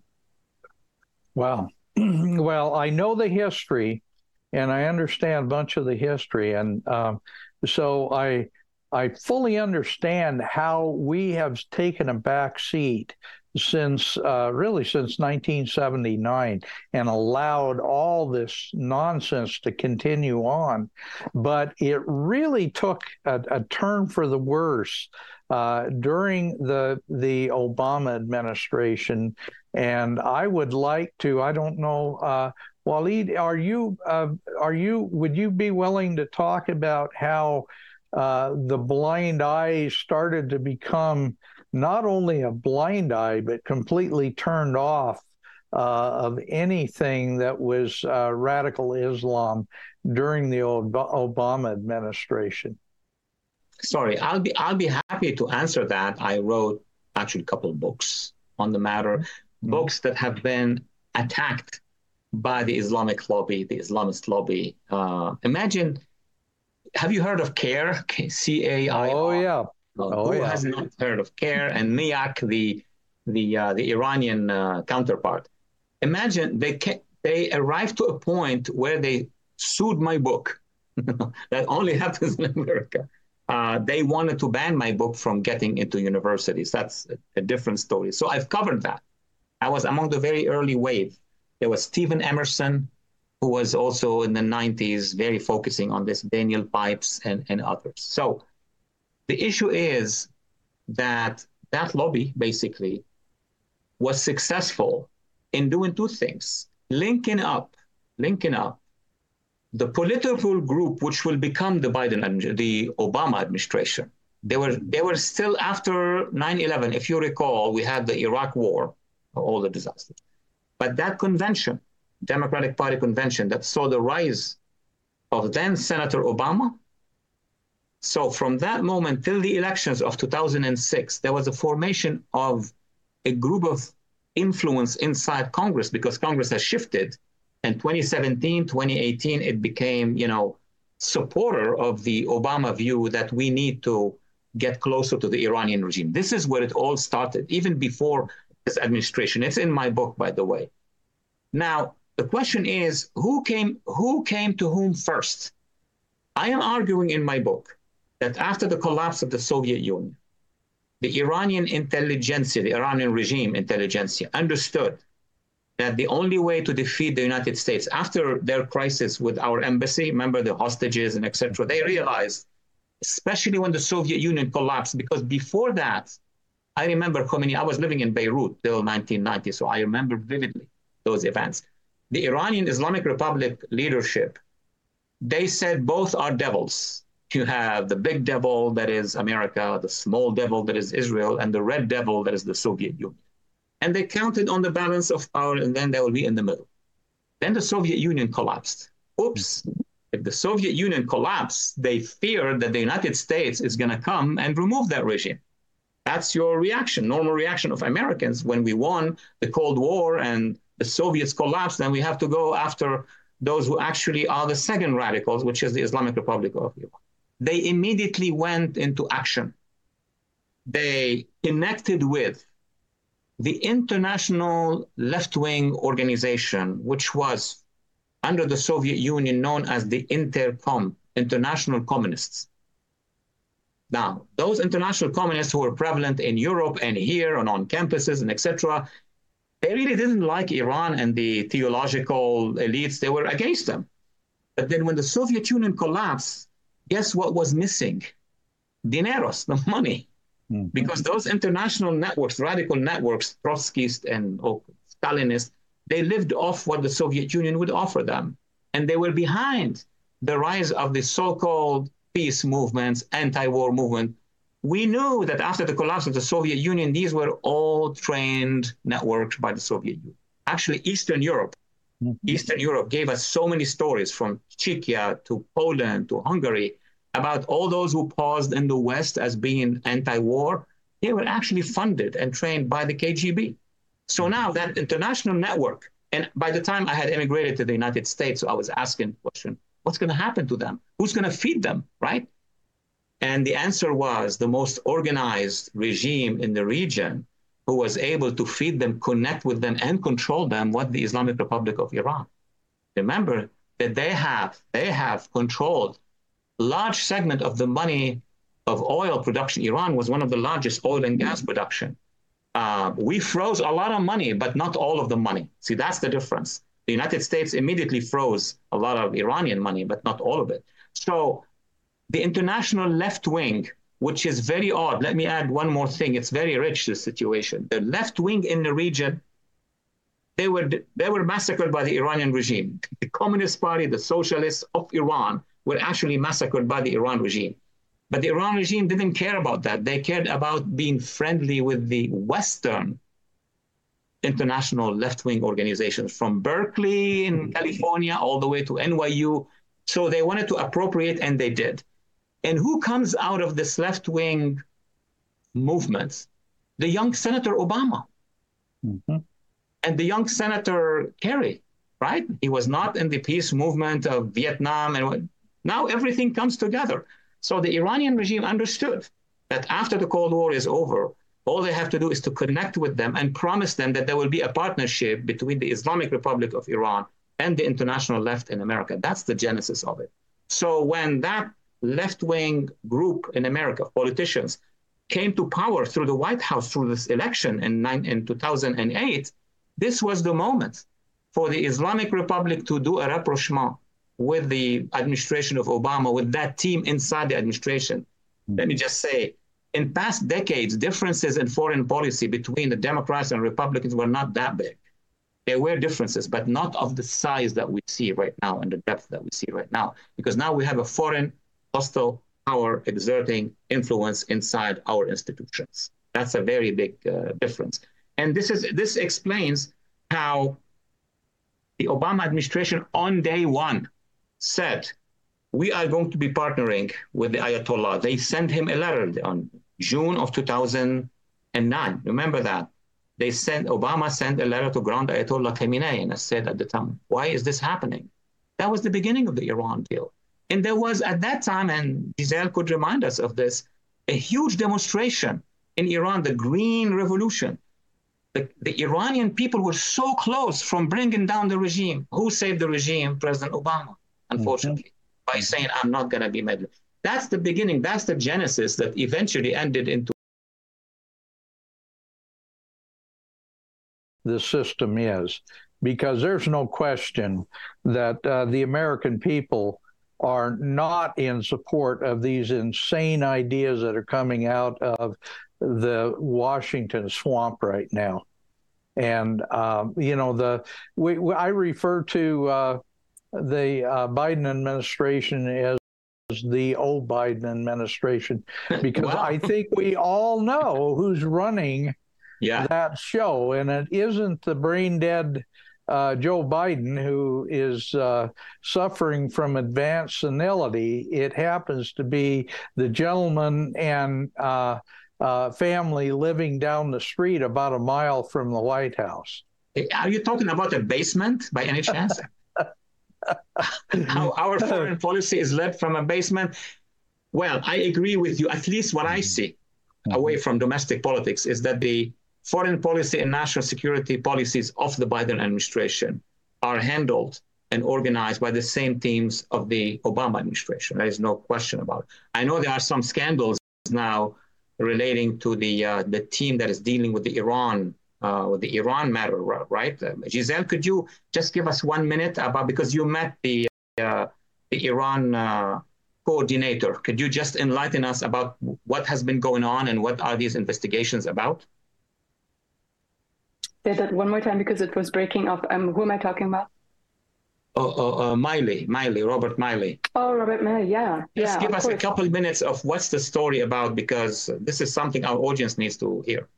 Wow. well, I know the history and I understand a bunch of the history, and um, so I I fully understand how we have taken a back seat since uh, really since 1979 and allowed all this nonsense to continue on. But it really took a, a turn for the worse uh, during the the Obama administration, and I would like to. I don't know. Uh, Walid, are you uh, are you would you be willing to talk about how uh, the blind eye started to become not only a blind eye but completely turned off uh, of anything that was uh, radical Islam during the Obama administration? Sorry, I'll be I'll be happy to answer that. I wrote actually a couple of books on the matter, mm-hmm. books that have been attacked by the Islamic lobby, the Islamist lobby. Uh, imagine, have you heard of CAIR? C A I R. Oh yeah. Uh, oh, who yeah. has not heard of CAIR and NIAC, the the uh, the Iranian uh, counterpart? Imagine they ca- they arrived to a point where they sued my book. that only happens in America. Uh, they wanted to ban my book from getting into universities. That's a, a different story. So I've covered that. I was among the very early wave there was Steven Emerson, who was also in the 90s very focusing on this, Daniel Pipes and, and others. So the issue is that that lobby basically was successful in doing two things linking up, linking up the political group which will become the Biden, the Obama administration. They were they were still after 9/11. If you recall, we had the Iraq War, all the disasters. But that convention, Democratic Party convention, that saw the rise of then Senator Obama. So from that moment till the elections of 2006, there was a formation of a group of influence inside Congress because Congress has shifted. And 2017, 2018, it became, you know, supporter of the Obama view that we need to get closer to the Iranian regime. This is where it all started, even before administration. It's in my book, by the way. Now, the question is who came who came to whom first? I am arguing in my book that after the collapse of the Soviet Union, the Iranian intelligentsia, the Iranian regime intelligentsia, understood that the only way to defeat the United States after their crisis with our embassy, remember the hostages and etc., they realized especially when the Soviet Union collapsed, because before that, I remember Khomeini, I was living in Beirut till 1990, so I remember vividly those events. The Iranian Islamic Republic leadership, they said both are devils. You have the big devil that is America, the small devil that is Israel, and the red devil that is the Soviet Union. And they counted on the balance of power, and then they will be in the middle. Then the Soviet Union collapsed. Oops. If the Soviet Union collapsed, they feared that the United States is going to come and remove that regime. That's your reaction, normal reaction of Americans. When we won the Cold War and the Soviets collapsed, then we have to go after those who actually are the second radicals, which is the Islamic Republic of Iran. They immediately went into action. They connected with the international left wing organization, which was under the Soviet Union known as the Intercom, International Communists. Now, those international communists who were prevalent in Europe and here and on campuses and etc., they really didn't like Iran and the theological elites. They were against them. But then when the Soviet Union collapsed, guess what was missing? Dineros, the money. Mm-hmm. Because those international networks, radical networks, Trotskyists and oh, Stalinists, they lived off what the Soviet Union would offer them. And they were behind the rise of the so called peace movements, anti war movement. We knew that after the collapse of the Soviet Union, these were all trained networks by the Soviet Union. Actually, Eastern Europe, mm-hmm. Eastern Europe gave us so many stories from Czechia to Poland to Hungary about all those who paused in the West as being anti war. They were actually funded and trained by the KGB. So now that international network, and by the time I had immigrated to the United States, so I was asking the question, what's going to happen to them? Who's going to feed them, right? And the answer was the most organized regime in the region who was able to feed them, connect with them, and control them was the Islamic Republic of Iran. Remember that they have they have controlled large segment of the money of oil production. Iran was one of the largest oil and gas production uh, we froze a lot of money, but not all of the money. See, that's the difference. The United States immediately froze a lot of Iranian money, but not all of it. So the international left wing, which is very odd, let me add one more thing. It's very rich, the situation. The left wing in the region, they were, they were massacred by the Iranian regime. The Communist Party, the socialists of Iran, were actually massacred by the Iran regime. But the Iran regime didn't care about that. They cared about being friendly with the Western international left wing organizations from Berkeley in California all the way to NYU. So they wanted to appropriate, and they did. And who comes out of this left wing movement? The young Senator Obama mm-hmm. and the young Senator Kerry, right? He was not in the peace movement of Vietnam. And now everything comes together. So the Iranian regime understood that after the Cold War is over, all they have to do is to connect with them and promise them that there will be a partnership between the Islamic Republic of Iran and the international left in America. That's the genesis of it. So when that left wing group in America, politicians, came to power through the White House through this election in, nine, in 2008, this was the moment for the Islamic Republic to do a rapprochement with the administration of Obama, with that team inside the administration. Mm-hmm. Let me just say, in past decades, differences in foreign policy between the Democrats and Republicans were not that big. There were differences, but not of the size that we see right now and the depth that we see right now. Because now we have a foreign hostile power exerting influence inside our institutions. That's a very big uh, difference. And this is this explains how the Obama administration on day one said, we are going to be partnering with the Ayatollah. They sent him a letter on June of 2009. Remember that. They sent, Obama sent a letter to Grand Ayatollah Khamenei and I said at the time, why is this happening? That was the beginning of the Iran deal. And there was at that time, and Giselle could remind us of this, a huge demonstration in Iran, the Green Revolution. The, the Iranian people were so close from bringing down the regime. Who saved the regime? President Obama unfortunately, mm-hmm. By saying, I'm not going to be made. That's the beginning, that's the genesis that eventually ended into. The system is, because there's no question that uh, the American people are not in support of these insane ideas that are coming out of the Washington swamp right now. And um, you know the we, we, I refer to uh, the uh, Biden administration as the old Biden administration because wow. I think we all know who's running yeah. that show, and it isn't the brain dead uh, Joe Biden, who is uh, suffering from advanced senility. It happens to be the gentleman and uh, uh family living down the street about a mile from the White House. Are you talking about a basement by any chance? How our foreign policy is led from a basement? Well, I agree with you. At least what I see away from domestic politics is that the foreign policy and national security policies of the Biden administration are handled and organized by the same teams of the Obama administration. There is no question about it. I know there are some scandals now relating to the uh, the team that is dealing with the Iran uh, the Iran matter, right? Uh, Giselle, could you just give us one minute about because you met the uh, the Iran uh, coordinator? Could you just enlighten us about what has been going on and what are these investigations about? Say that one more time because it was breaking up. Um, who am I talking about? Oh, oh uh, Miley, Milley, Robert Malley. Oh, Robert Malley, yeah. Just yeah, give us course. a couple minutes of what's the story about because this is something our audience needs to hear.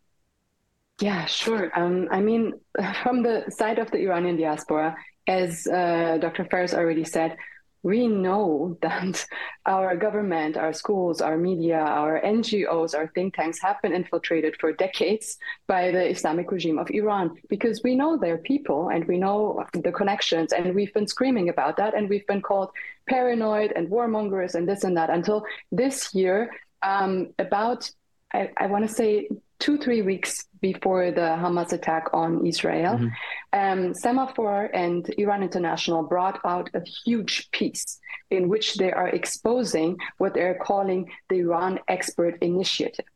Yeah, sure. Um, I mean, from the side of the Iranian diaspora, as uh, Dr. Phares already said, we know that our government, our schools, our media, our NGOs, our think tanks have been infiltrated for decades by the Islamic regime of Iran because we know their people and we know the connections and we've been screaming about that and we've been called paranoid and warmongers and this and that until this year um, about I, I want to say two, three weeks before the Hamas attack on Israel, mm-hmm. um, Semafor and Iran International brought out a huge piece in which they are exposing what they're calling the Iran Expert Initiative.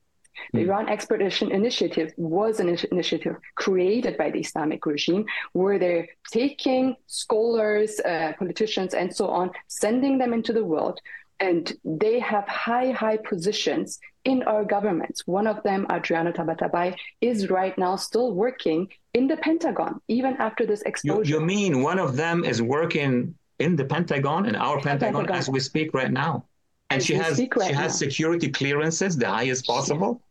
The mm. Iran Expert Initiative was an initiative created by the Islamic regime where they're taking scholars, uh, politicians, and so on, sending them into the world and they have high, high positions in our governments. One of them, Adriana Tabatabai, is right now still working in the Pentagon, even after this exposure. You, you mean one of them is working in the Pentagon, in our Pentagon, Pentagon. as we speak right now? And as she has right she now. has security clearances, the highest possible?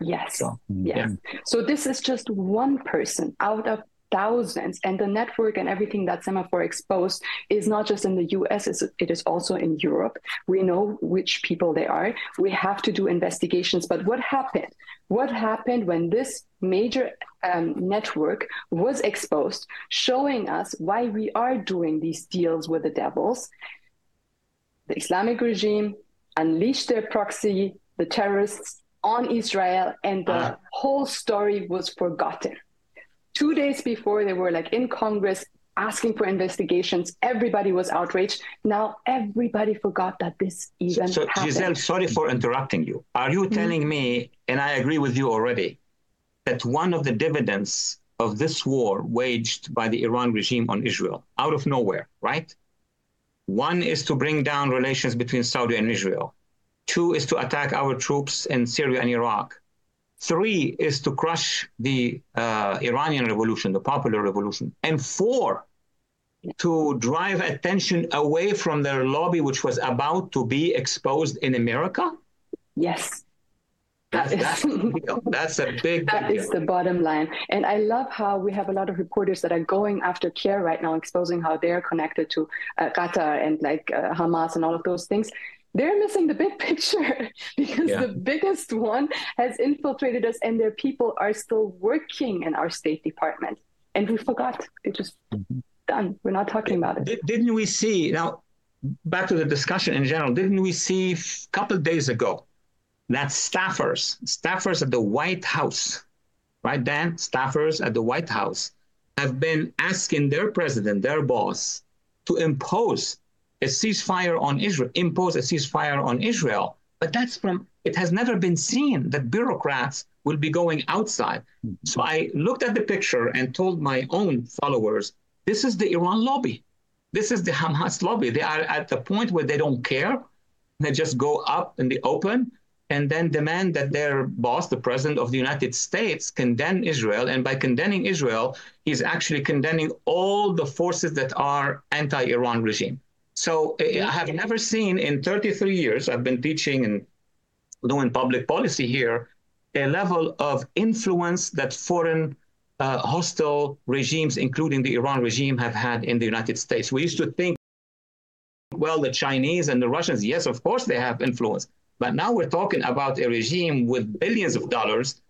Yes. So, yes. Yeah. So this is just one person out of thousands and the network and everything that Semafor exposed is not just in the US, it is also in Europe. We know which people they are. We have to do investigations. But what happened? What happened when this major um, network was exposed, showing us why we are doing these deals with the devils? The Islamic regime unleashed their proxy, the terrorists on Israel, and the uh. whole story was forgotten two days before they were like in Congress asking for investigations. Everybody was outraged. Now everybody forgot that this even so, so happened. Giselle, sorry for interrupting you. Are you mm-hmm. telling me, and I agree with you already, that one of the dividends of this war waged by the Iran regime on Israel out of nowhere, right? One is to bring down relations between Saudi and Israel. Two is to attack our troops in Syria and Iraq. Three is to crush the uh, Iranian revolution, the popular revolution. And four, to drive attention away from their lobby, which was about to be exposed in America? Yes. That's, that's, that's a big. That is the bottom line. And I love how we have a lot of reporters that are going after CAIR right now, exposing how they're connected to uh, Qatar and like uh, Hamas and all of those things they're missing the big picture because yeah. the biggest one has infiltrated us and their people are still working in our state department. And we forgot. It just mm-hmm. done. We're not talking about it. Didn't we see now back to the discussion in general didn't we see a couple days ago that staffers staffers at the white house right dan? Staffers at the white house have been asking their president their boss to impose a ceasefire on Israel, impose a ceasefire on Israel. But that's from, it has never been seen that bureaucrats will be going outside. Mm-hmm. So I looked at the picture and told my own followers, this is the Iran lobby. This is the Hamas lobby. They are at the point where they don't care. They just go up in the open and then demand that their boss, the president of the United States, condemn Israel. And by condemning Israel, he's actually condemning all the forces that are anti-Iran regime. So I have never seen in 33 years, I've been teaching and doing public policy here, a level of influence that foreign uh, hostile regimes, including the Iran regime, have had in the United States. We used to think, well, the Chinese and the Russians, yes, of course they have influence. But now we're talking about a regime with billions of dollars.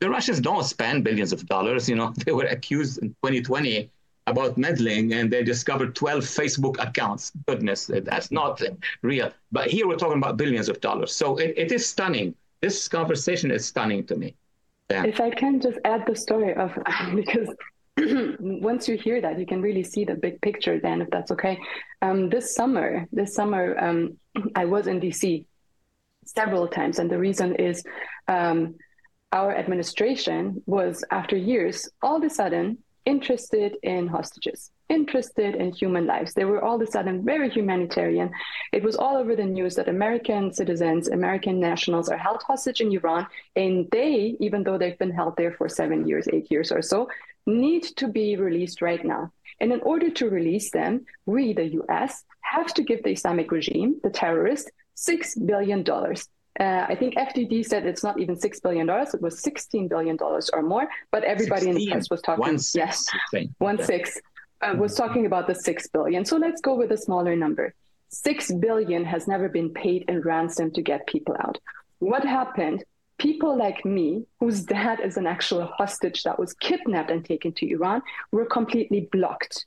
The Russians don't spend billions of dollars. You know, they were accused in 2020 about meddling and they discovered 12 Facebook accounts. Goodness, that's not real. But here we're talking about billions of dollars. So it, it is stunning. This conversation is stunning to me. Yeah. If I can just add the story of, because once you hear that, you can really see the big picture then, if that's okay. Um, this summer, this summer, um, I was in DC several times. And the reason is um, our administration was, after years, all of a sudden interested in hostages, interested in human lives. They were all of a sudden very humanitarian. It was all over the news that American citizens, American nationals are held hostage in Iran, and they, even though they've been held there for seven years, eight years or so, need to be released right now. And in order to release them, we, the US, have to give the Islamic regime, the terrorists, $6 billion. Uh, I think FDD said it's not even six billion dollars; it was sixteen billion dollars or more. But everybody 16, in the press was talking. One six, yes, one yeah. six uh, was talking about the six billion. So let's go with a smaller number. Six billion has never been paid in ransom to get people out. What happened? People like me, whose dad is an actual hostage that was kidnapped and taken to Iran, were completely blocked.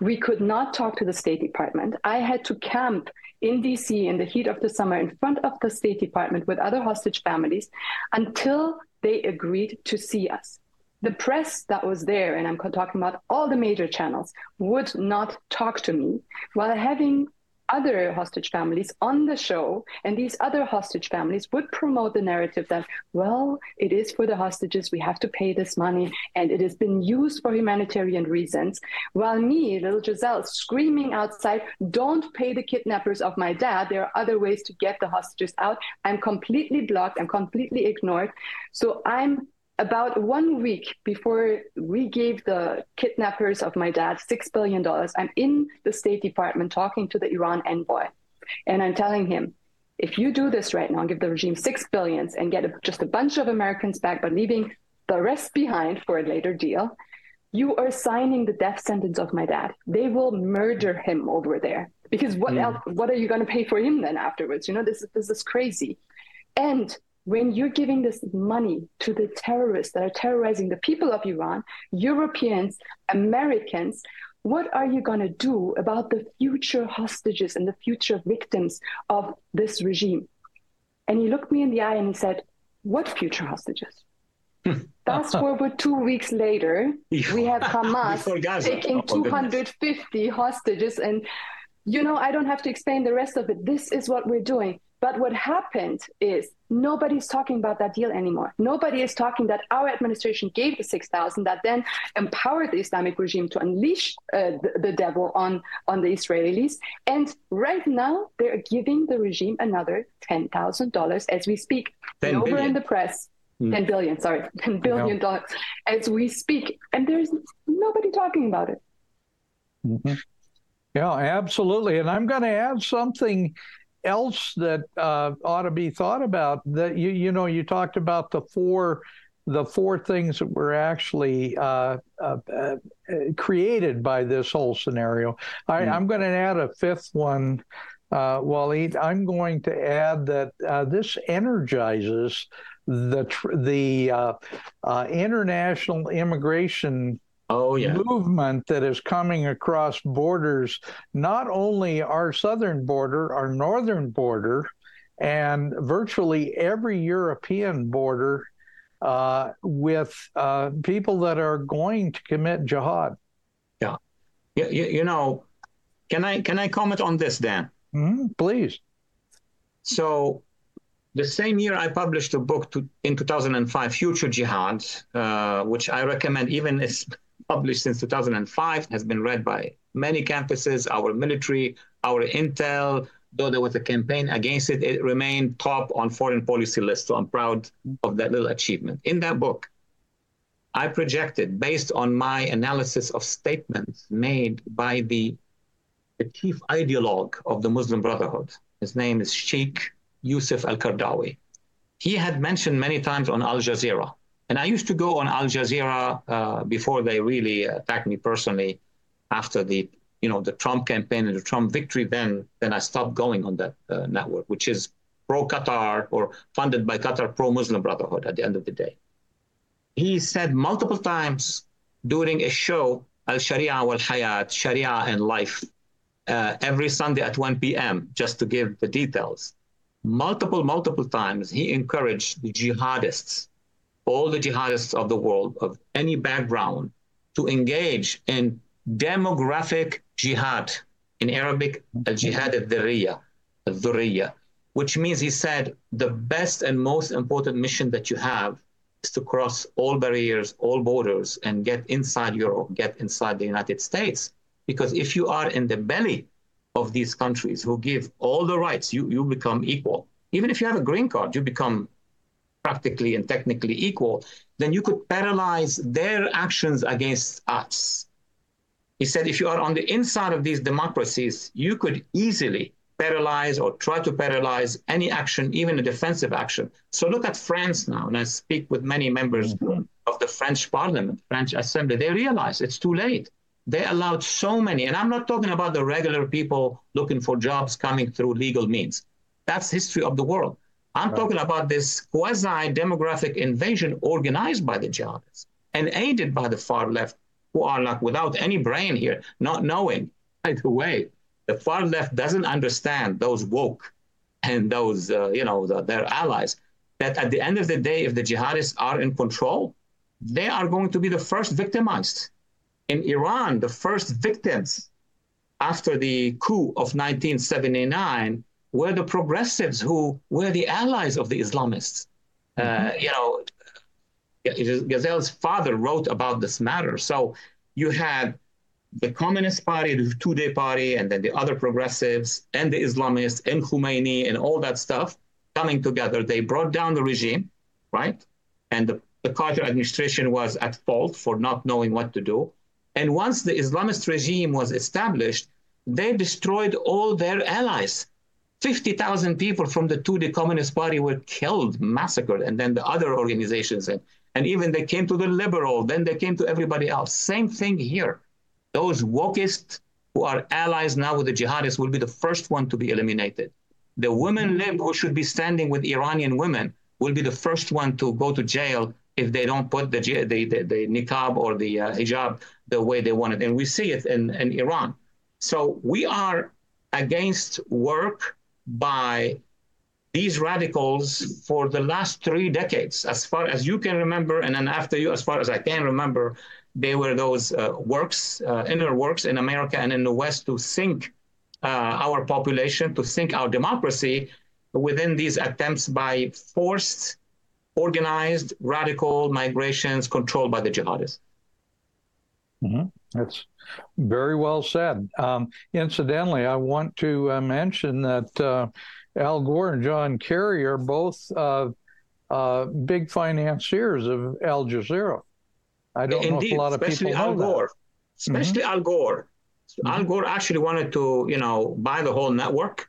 We could not talk to the State Department. I had to camp in DC in the heat of the summer in front of the State Department with other hostage families until they agreed to see us. The press that was there, and I'm talking about all the major channels, would not talk to me while having other hostage families on the show, and these other hostage families would promote the narrative that, well, it is for the hostages, we have to pay this money, and it has been used for humanitarian reasons. While me, little Giselle, screaming outside, don't pay the kidnappers of my dad, there are other ways to get the hostages out. I'm completely blocked, I'm completely ignored. So I'm about one week before we gave the kidnappers of my dad $6 billion, I'm in the State Department talking to the Iran envoy. And I'm telling him, if you do this right now, and give the regime six billions and get a, just a bunch of Americans back, but leaving the rest behind for a later deal, you are signing the death sentence of my dad. They will murder him over there. Because what mm. else? What are you going to pay for him then afterwards? You know, this this is crazy. And when you're giving this money to the terrorists that are terrorizing the people of Iran, Europeans, Americans, what are you going to do about the future hostages and the future victims of this regime? And he looked me in the eye and he said, What future hostages? Fast forward two weeks later, we have Hamas taking 250 hostages. And, you know, I don't have to explain the rest of it. This is what we're doing. But what happened is nobody's talking about that deal anymore. Nobody is talking that our administration gave the 6,000 that then empowered the Islamic regime to unleash uh, the, the, devil on, on the Israelis. And right now, they're giving the regime another $10,000 as we speak. Over billion. in the press. Hmm. 10 billion, sorry, 10 billion dollars as we speak. And there's nobody talking about it. Mm-hmm. Yeah, absolutely. And I'm going to add something else that uh, ought to be thought about that you you know you talked about the four the four things that were actually uh, uh, uh created by this whole scenario. I, am going to add a fifth one, uh, Walid. I'm going to add that uh, this energizes the the uh, international immigration oh, yeah. movement that is coming across borders, not only our southern border, our northern border, and virtually every European border uh, with uh, people that are going to commit jihad. Yeah. You, you, know, can I can I comment on this, Dan? Mm-hmm, please. So, the same year I published a book to, in 2005, Future Jihad, uh, which I recommend even published since 2005, has been read by many campuses, our military, our intel, though there was a campaign against it, it remained top on foreign policy list. So I'm proud of that little achievement. In that book, I projected based on my analysis of statements made by the, the chief ideologue of the Muslim Brotherhood. His name is Sheikh Yusuf Al Qaradawi. He had mentioned many times on Al Jazeera, and I used to go on Al Jazeera uh, before they really attacked me personally after the you know the Trump campaign and the Trump victory. Then then I stopped going on that uh, network, which is pro Qatar or funded by Qatar, pro Muslim Brotherhood. At the end of the day, he said multiple times during a show Al Sharia wal Hayat, Sharia and Life, uh, every Sunday at 1 p.m. Just to give the details, multiple multiple times he encouraged the jihadists all the jihadists of the world of any background to engage in demographic jihad. In Arabic, al jihad al dhurriya, al which means he said the best and most important mission that you have is to cross all barriers, all borders, and get inside Europe, get inside the United States. Because if you are in the belly of these countries who give all the rights, you, you become equal. Even if you have a green card, you become practically and technically equal, then you could paralyze their actions against us. He said if you are on the inside of these democracies, you could easily paralyze or try to paralyze any action, even a defensive action. So look at France now, and I speak with many members mm-hmm. of the French Parliament, French Assembly. They realize it's too late. They allowed so many, and I'm not talking about the regular people looking for jobs coming through legal means. That's history of the world. I'm right. talking about this quasi demographic invasion organized by the jihadists and aided by the far left, who are like without any brain here, not knowing. By the way, the far left doesn't understand those woke and those, uh, you know, the, their allies. That at the end of the day, if the jihadists are in control, they are going to be the first victimized. In Iran, the first victims after the coup of 1979 were the progressives who were the allies of the Islamists. Uh, mm-hmm. Uh, you know, Gazelle's father wrote about this matter. So you had the Communist Party, the Tudeh Party, and then the other progressives and the Islamists and Khomeini and all that stuff coming together. They brought down the regime, right? And the, the Carter administration was at fault for not knowing what to do. And once the Islamist regime was established, they destroyed all their allies 50,000 people from the Tudeh Communist Party were killed, massacred, and then the other organizations, and, and even they came to the liberal, then they came to everybody else. Same thing here. Those wokists who are allies now with the jihadists will be the first one to be eliminated. The women lib who should be standing with Iranian women will be the first one to go to jail if they don't put the, the, the, the niqab or the uh, hijab the way they want it. And we see it in, in Iran. So we are against work by these radicals for the last three decades. As far as you can remember, and then after you, as far as I can remember, they were those uh, works, uh, inner works in America and in the West to sink uh, our population, to sink our democracy within these attempts by forced, organized, radical migrations controlled by the jihadists. Mm-hmm. That's very well said. Um, incidentally, I want to uh, mention that uh, Al Gore and John Kerry are both uh, uh big financiers of Al Jazeera. I don't Indeed, know if a lot of people Al know Gore. that. Especially mm-hmm. Al Gore. Mm-hmm. Al Gore actually wanted to, you know, buy the whole network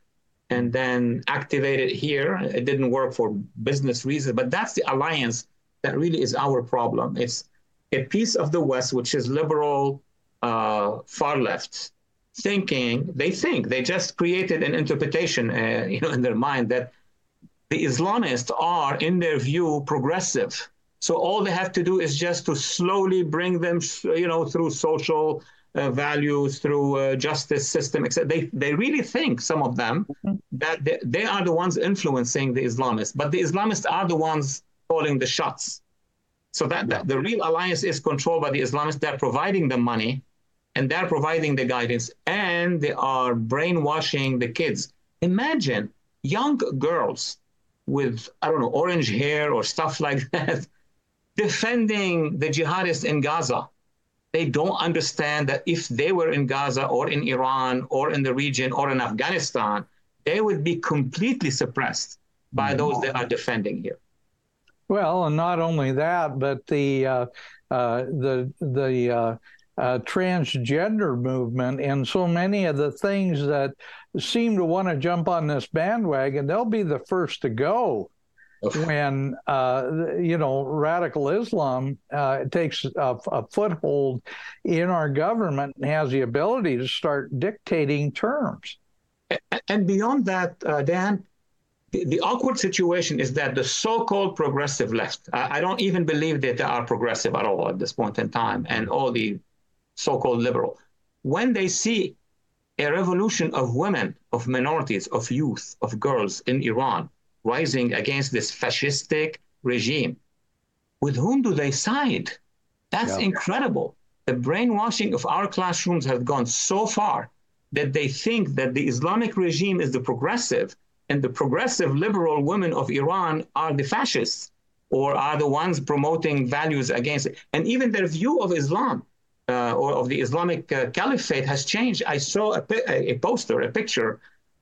and then activate it here. It didn't work for business reasons, but that's the alliance that really is our problem. It's a piece of the West which is liberal, uh, far left thinking they think they just created an interpretation uh, you know in their mind that the islamists are in their view progressive. So all they have to do is just to slowly bring them you know through social uh, values through uh, justice system etc they they really think some of them mm-hmm. that they, they are the ones influencing the islamists. But the islamists are the ones calling the shots. So that, that the real alliance is controlled by the islamists. They're providing the money and they're providing the guidance and they are brainwashing the kids. Imagine young girls with, I don't know, orange hair or stuff like that defending the jihadists in Gaza. they don't understand that if they were in Gaza or in Iran or in the region or in Afghanistan, they would be completely suppressed by those that are defending here. Well, and not only that, but the uh, uh, the the uh, uh transgender movement and so many of the things that seem to want to jump on this bandwagon, they'll be the first to go when uh, you know radical Islam uh, takes a, a, foothold in our government and has the ability to start dictating terms. And beyond that, uh, Dan, the, the, awkward situation is that the so-called progressive left, I don't even believe that they are progressive at all at this point in time, and all the so-called liberal, when they see a revolution of women, of minorities, of youth, of girls in Iran rising against this fascistic regime, with whom do they side? That's yeah. incredible. The brainwashing of our classrooms has gone so far that they think that the Islamic regime is the progressive and the progressive liberal women of Iran are the fascists or are the ones promoting values against it. And even their view of Islam uh, or of the Islamic uh, caliphate has changed. I saw a, a, poster, a picture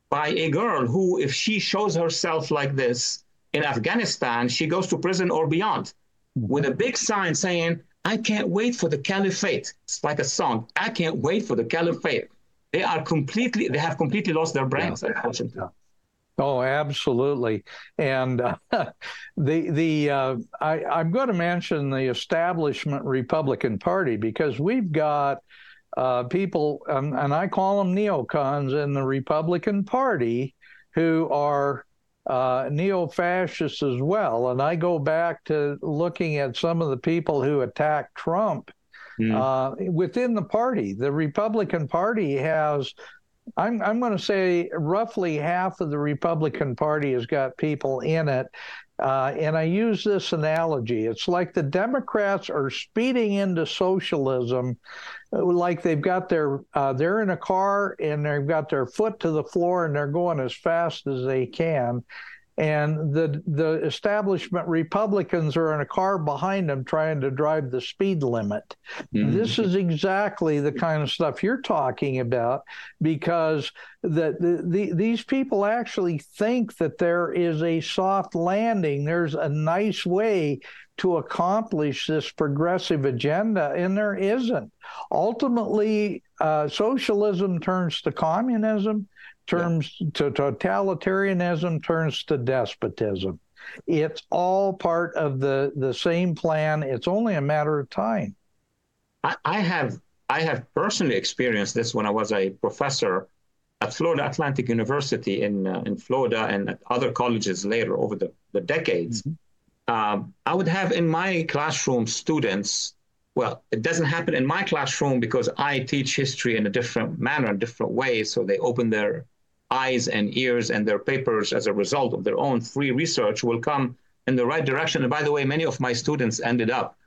by a girl who, if she shows herself like this in Afghanistan, she goes to prison or beyond with a big sign saying, I can't wait for the caliphate. It's like a song. I can't wait for the caliphate. They are completely, they have completely lost their brains, yeah. unfortunately. Yeah. Oh, absolutely. And uh, the the uh, I, I'm going to mention the establishment Republican Party because we've got uh, people, um, and I call them neocons in the Republican Party, who are uh, neo fascists as well. And I go back to looking at some of the people who attacked Trump mm. uh, within the party. The Republican Party has. I'm, I'm going to say roughly half of the Republican Party has got people in it uh, and I use this analogy. It's like the Democrats are speeding into socialism, uh, like they've got their uh, they're in a car and they've got their foot to the floor and they're going as fast as they can, and the the establishment Republicans are in a car behind them trying to drive the speed limit. Mm-hmm. This is exactly the kind of stuff you're talking about because that the, the, these people actually think that there is a soft landing. There's a nice way to accomplish this progressive agenda, and there isn't. Ultimately, uh, socialism turns to communism turns yeah. to totalitarianism turns to despotism. It's all part of the the same plan. It's only a matter of time. I, I have I have personally experienced this when I was a professor at Florida Atlantic University in uh, in Florida and at other colleges later over the, the decades. Mm-hmm. Um, I would have in my classroom students. Well, it doesn't happen in my classroom because I teach history in a different manner, in different ways. So they open their eyes and ears and their papers as a result of their own free research will come in the right direction. And by the way, many of my students ended up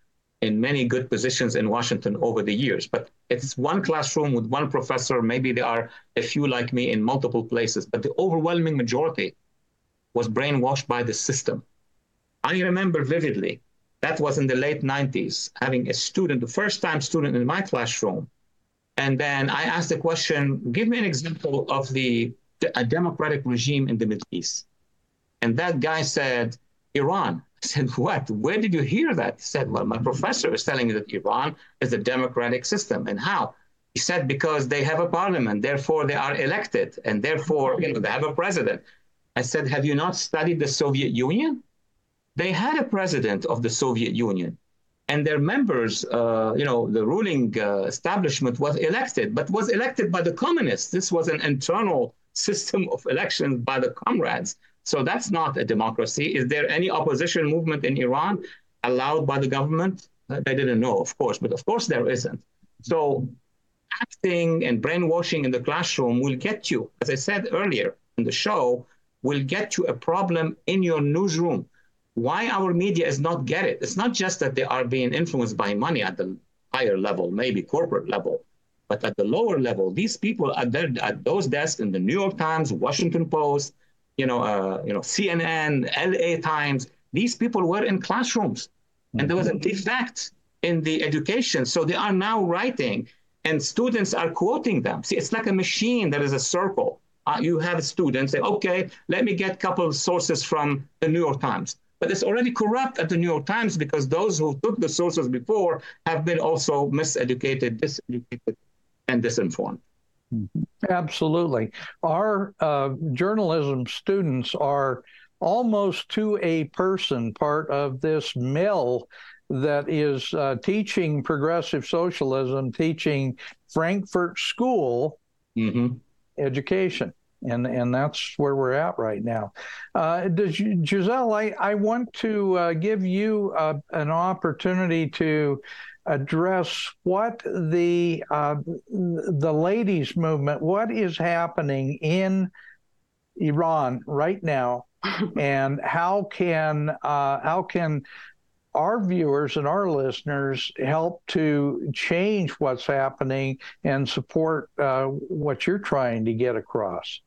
in many good positions in Washington over the years. But it's one classroom with one professor. Maybe there are a few like me in multiple places, but the overwhelming majority was brainwashed by the system. I remember vividly that was in the late 90s, having a student, the first time student in my classroom. And then I asked the question give me an example of the a democratic regime in the Middle East. And that guy said, Iran. I said, what? Where did you hear that? He said, well, my professor is telling me that Iran is a democratic system. And how? He said, because they have a parliament, therefore they are elected, and therefore you know, they have a president. I said, have you not studied the Soviet Union? They had a president of the Soviet Union and their members, uh, you know, the ruling uh, establishment was elected, but was elected by the communists. This was an internal system of elections by the comrades. So that's not a democracy. Is there any opposition movement in Iran allowed by the government? Uh, they didn't know, of course, but of course there isn't. So acting and brainwashing in the classroom will get you, as I said earlier in the show, will get you a problem in your newsroom. Why our media is not get it? It's not just that they are being influenced by money at the higher level, maybe corporate level. But at the lower level, these people at, their, at those desks in the New York Times, Washington Post, you know, uh, you know, CNN, LA Times, these people were in classrooms, and there was a de facto in the education. So they are now writing, and students are quoting them. See, it's like a machine that is a circle. Uh, you have students say, okay, let me get a couple of sources from the New York Times. But it's already corrupt at the New York Times because those who took the sources before have been also miseducated, diseducated, and disinformed. Absolutely. Our uh, journalism students are almost to a person part of this mill that is uh, teaching progressive socialism, teaching Frankfurt School mm-hmm. education. And, and that's where we're at right now. Uh, does, Giselle, I, I want to uh, give you uh, an opportunity to address what the uh, the ladies movement, what is happening in Iran right now, and how can uh, how can our viewers and our listeners help to change what's happening and support uh, what you're trying to get across?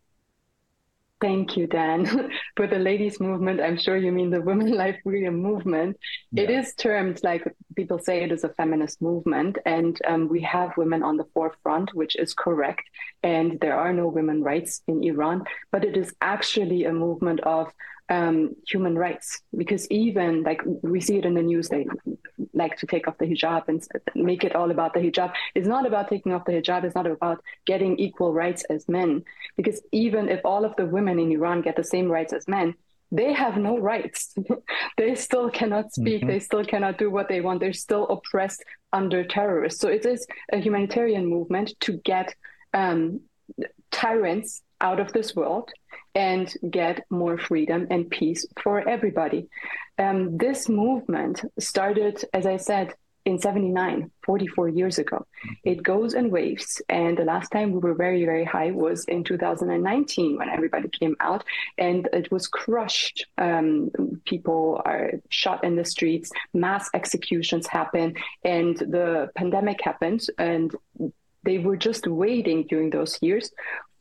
Thank you, Dan. For the ladies' movement, I'm sure you mean the Women Life Freedom movement. Yeah. It is termed, like people say, it is a feminist movement, and um, we have women on the forefront, which is correct. And there are no women rights in Iran, but it is actually a movement of um, human rights because even like we see it in the news they like to take off the hijab and make it all about the hijab. It's not about taking off the hijab it's not about getting equal rights as men because even if all of the women in iran get the same rights as men they have no rights. They still cannot speak mm-hmm. they still cannot do what they want they're still oppressed under terrorists. So it is a humanitarian movement to get um, tyrants out of this world and get more freedom and peace for everybody. Um, this movement started, as I said, in 79, 44 years ago. Mm-hmm. It goes in waves. And the last time we were very, very high was in 2019 when everybody came out and it was crushed. Um, people are shot in the streets, mass executions happen, and the pandemic happened. And they were just waiting during those years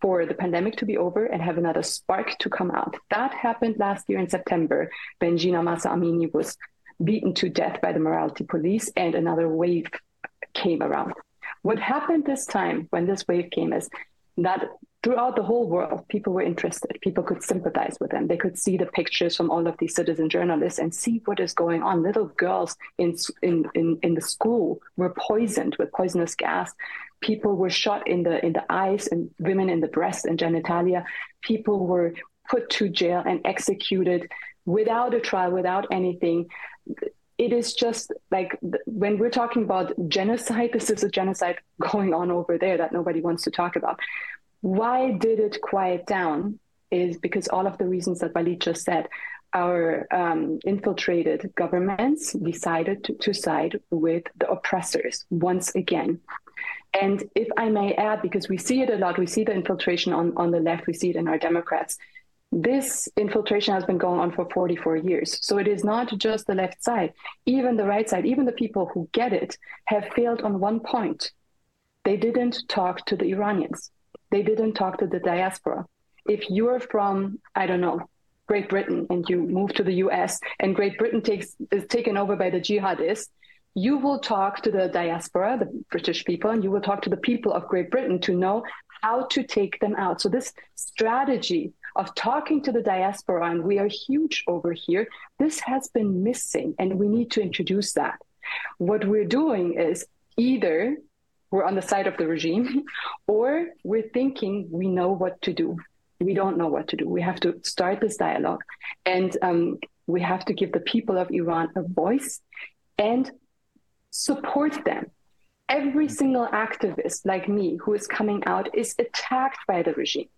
for the pandemic to be over and have another spark to come out. That happened last year in September when Jina Mahsa Amini was beaten to death by the morality police and another wave came around. What happened this time when this wave came is that throughout the whole world, people were interested. People could sympathize with them. They could see the pictures from all of these citizen journalists and see what is going on. Little girls in, in, in, in the school were poisoned with poisonous gas. People were shot in the in the eyes and women in the breast and genitalia. People were put to jail and executed without a trial, without anything it is just like when we're talking about genocide, this is a genocide going on over there that nobody wants to talk about. Why did it quiet down? Is because all of the reasons that Walid just said. Our um, infiltrated governments decided to, to side with the oppressors once again. And if I may add, because we see it a lot, we see the infiltration on, on the left, we see it in our Democrats. This infiltration has been going on for 44 years. So it is not just the left side, even the right side, even the people who get it have failed on one point. They didn't talk to the Iranians they didn't talk to the diaspora. If you're from, I don't know, Great Britain and you move to the US and Great Britain takes is taken over by the jihadists, you will talk to the diaspora, the British people, and you will talk to the people of Great Britain to know how to take them out. So this strategy of talking to the diaspora, and we are huge over here, this has been missing, and we need to introduce that. What we're doing is either we're on the side of the regime, or we're thinking we know what to do. We don't know what to do. We have to start this dialogue, and um, we have to give the people of Iran a voice and support them. Every single activist like me who is coming out is attacked by the regime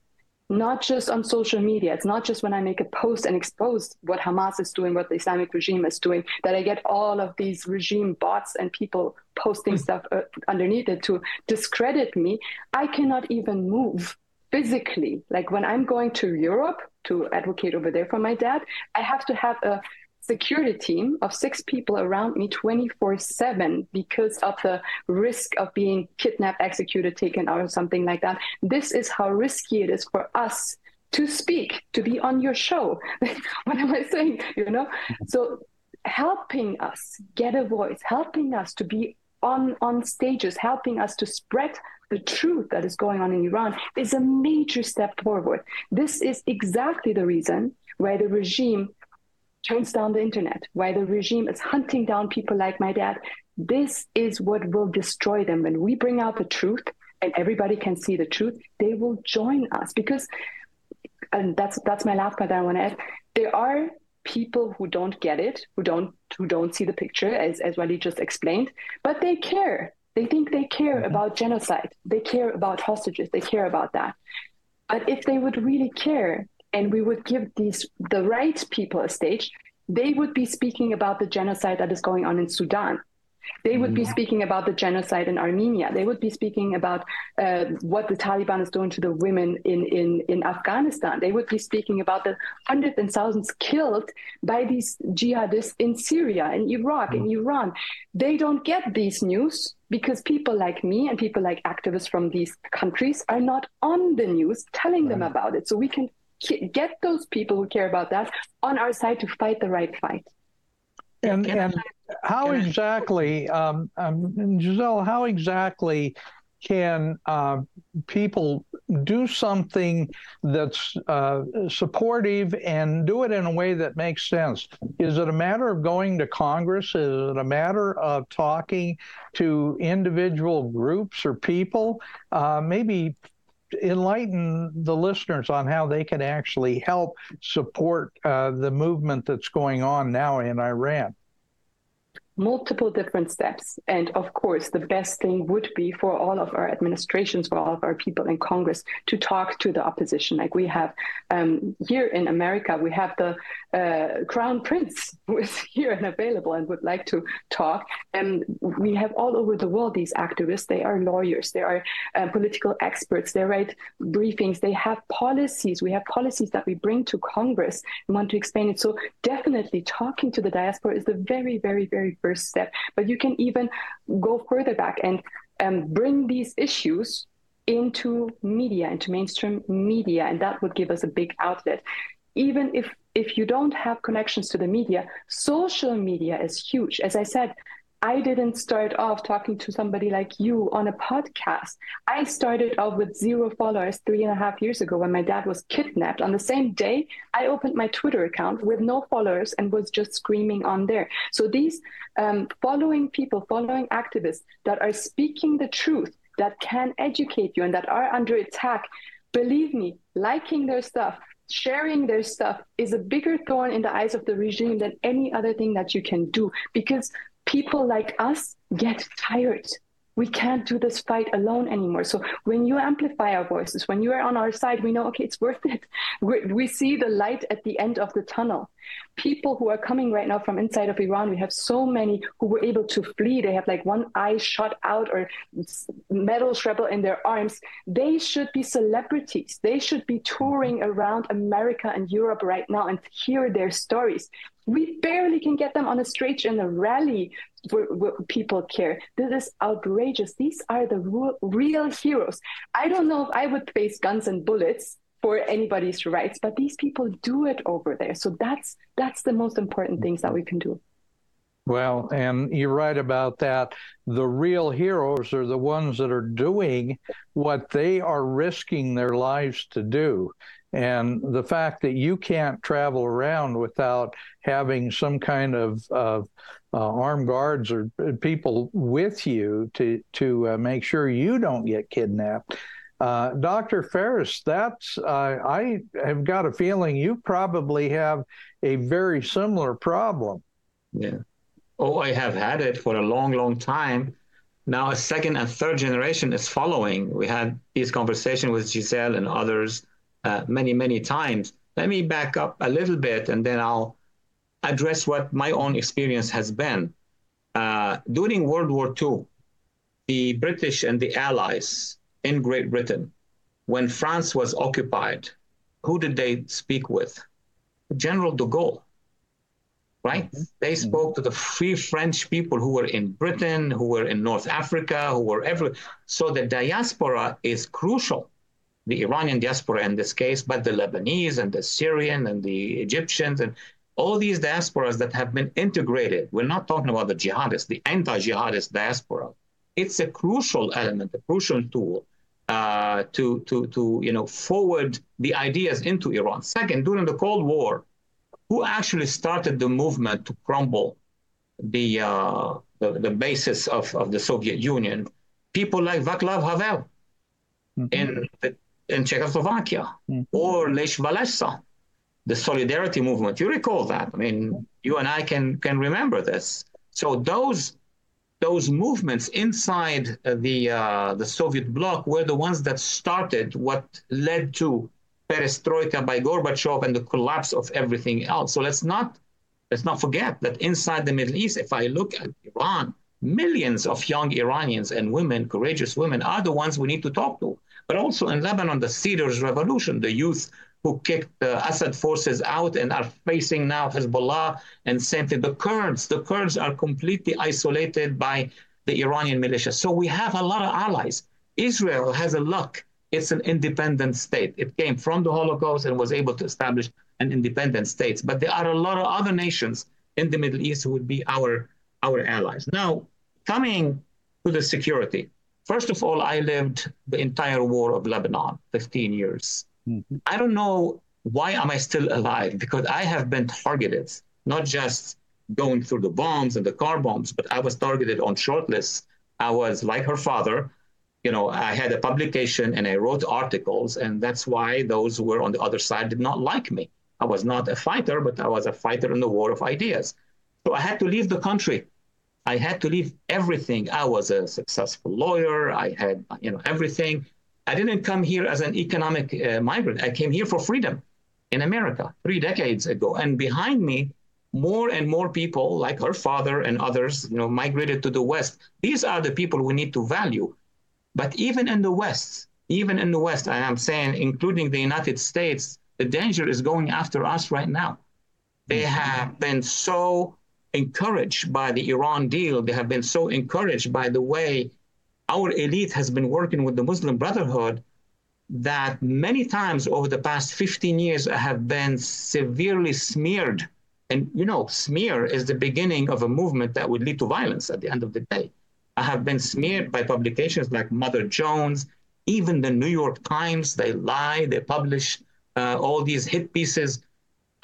not just on social media. It's not just when I make a post and expose what Hamas is doing, what the Islamic regime is doing, that I get all of these regime bots and people posting stuff uh, underneath it to discredit me. I cannot even move physically. Like when I'm going to Europe to advocate over there for my dad, I have to have a security team of six people around me 24 7 because of the risk of being kidnapped, executed, taken out, or something like that. This is how risky it is for us to speak, to be on your show. what am I saying? You know? Mm-hmm. So helping us get a voice, helping us to be on, on stages, helping us to spread the truth that is going on in Iran is a major step forward. This is exactly the reason why the regime turns down the internet, why the regime is hunting down people like my dad. This is what will destroy them. When we bring out the truth and everybody can see the truth, they will join us because and that's that's my last point that I want to add. There are people who don't get it, who don't who don't see the picture, as as Wally just explained, but they care. They think they care mm-hmm. about genocide. They care about hostages. They care about that. But if they would really care, and we would give these the right people a stage, they would be speaking about the genocide that is going on in Sudan. They would be mm-hmm. speaking about the genocide in Armenia. They would be speaking about uh, what the Taliban is doing to the women in, in, in Afghanistan. They would be speaking about the hundreds and thousands killed by these jihadists in Syria, in Iraq, in mm-hmm. Iran. They don't get these news because people like me and people like activists from these countries are not on the news telling right. them about it. So we can get those people who care about that on our side to fight the right fight. And, and how exactly, um, um, Giselle, how exactly can uh, people do something that's uh, supportive and do it in a way that makes sense? Is it a matter of going to Congress? Is it a matter of talking to individual groups or people? Uh, maybe enlighten the listeners on how they can actually help support uh, the movement that's going on now in Iran multiple different steps. And of course, the best thing would be for all of our administrations, for all of our people in Congress to talk to the opposition. Like we have um, here in America, we have the uh, Crown Prince who is here and available and would like to talk. And we have all over the world these activists. They are lawyers, they are uh, political experts, they write briefings, they have policies. We have policies that we bring to Congress and want to explain it. So definitely talking to the diaspora is the very, very, very first step. But you can even go further back and um, bring these issues into media, into mainstream media, and that would give us a big outlet. Even if if you don't have connections to the media, social media is huge. As I said, I didn't start off talking to somebody like you on a podcast. I started off with zero followers three and a half years ago when my dad was kidnapped. On the same day, I opened my Twitter account with no followers and was just screaming on there. So these um, following people, following activists that are speaking the truth, that can educate you and that are under attack, believe me, liking their stuff, sharing their stuff is a bigger thorn in the eyes of the regime than any other thing that you can do because people like us get tired. We can't do this fight alone anymore. So when you amplify our voices, when you are on our side, we know, okay, it's worth it. we we see the light at the end of the tunnel people who are coming right now from inside of Iran. We have so many who were able to flee. They have like one eye shot out or metal shrapnel in their arms. They should be celebrities. They should be touring around America and Europe right now and hear their stories. We barely can get them on a stage in a rally where, where, people care. This is outrageous. These are the real, real heroes. I don't know if I would face guns and bullets for anybody's rights but these people do it over there so that's that's the most important things that we can do well and you're right about that the real heroes are the ones that are doing what they are risking their lives to do and the fact that you can't travel around without having some kind of uh, uh, armed guards or people with you to to uh, make sure you don't get kidnapped uh, Dr. Phares, that's, uh, I have got a feeling you probably have a very similar problem. Yeah. Oh, I have had it for a long, long time. Now, a second and third generation is following. We had these conversations with Giselle and others uh, many, many times. Let me back up a little bit and then I'll address what my own experience has been. Uh, during World War II, the British and the Allies in Great Britain, when France was occupied, who did they speak with? General de Gaulle, right? Mm-hmm. They mm-hmm. spoke to the free French people who were in Britain, who were in North Africa, who were everywhere. So the diaspora is crucial, the Iranian diaspora in this case, but the Lebanese and the Syrian and the Egyptians and all these diasporas that have been integrated, we're not talking about the jihadists, the anti-jihadist diaspora. It's a crucial element, a crucial tool uh, to, to, to you know, forward the ideas into Iran. Second, during the Cold War, who actually started the movement to crumble the, uh, the, the, basis of, of the Soviet Union? People like Václav Havel mm-hmm. in, in Czechoslovakia mm-hmm. or Lech Walesa the solidarity movement. You recall that. I mean, you and I can can remember this. So those those movements inside the uh, the Soviet bloc were the ones that started what led to perestroika by Gorbachev and the collapse of everything else. So let's not let's not forget that inside the Middle East, if I look at Iran, millions of young Iranians and women, courageous women, are the ones we need to talk to. But also in Lebanon, the Cedars Revolution, the youth who kicked the Assad forces out and are facing now Hezbollah and same thing. The Kurds, the Kurds are completely isolated by the Iranian militia. So we have a lot of allies. Israel has a luck. It's an independent state. It came from the Holocaust and was able to establish an independent state. But there are a lot of other nations in the Middle East who would be our our allies. Now, coming to the security. First of all, I lived the entire war of Lebanon, 15 years. Mm-hmm. I don't know why am I still alive because I have been targeted, not just going through the bombs and the car bombs, but I was targeted on shortlists. I was like her father, you know, I had a publication and I wrote articles, and that's why those who were on the other side did not like me. I was not a fighter, but I was a fighter in the war of ideas. So I had to leave the country. I had to leave everything. I was a successful lawyer. I had, you know, everything. I didn't come here as an economic uh, migrant. I came here for freedom in America three decades ago. And behind me, more and more people, like her father and others, you know, migrated to the West. These are the people we need to value. But even in the West, even in the West, I am saying, including the United States, the danger is going after us right now. They mm-hmm. have been so encouraged by the Iran deal. They have been so encouraged by the way our elite has been working with the Muslim Brotherhood that many times over the past 15 years I have been severely smeared. And, you know, smear is the beginning of a movement that would lead to violence at the end of the day. I have been smeared by publications like Mother Jones, even the New York Times. They lie, they publish uh, all these hit pieces.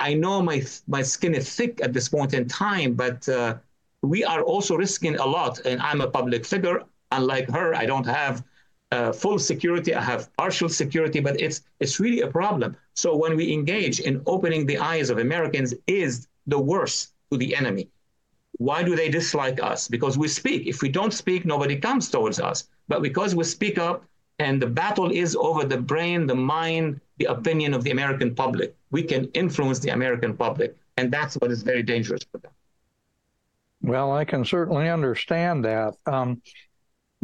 I know my, my skin is thick at this point in time, but uh, we are also risking a lot. And I'm a public figure. Unlike her, I don't have uh, full security. I have partial security, but it's it's really a problem. So when we engage in opening the eyes of Americans, is the worst to the enemy. Why do they dislike us? Because we speak. If we don't speak, nobody comes towards us. But because we speak up, and the battle is over the brain, the mind, the opinion of the American public, we can influence the American public, and that's what is very dangerous for them. Well, I can certainly understand that. Um,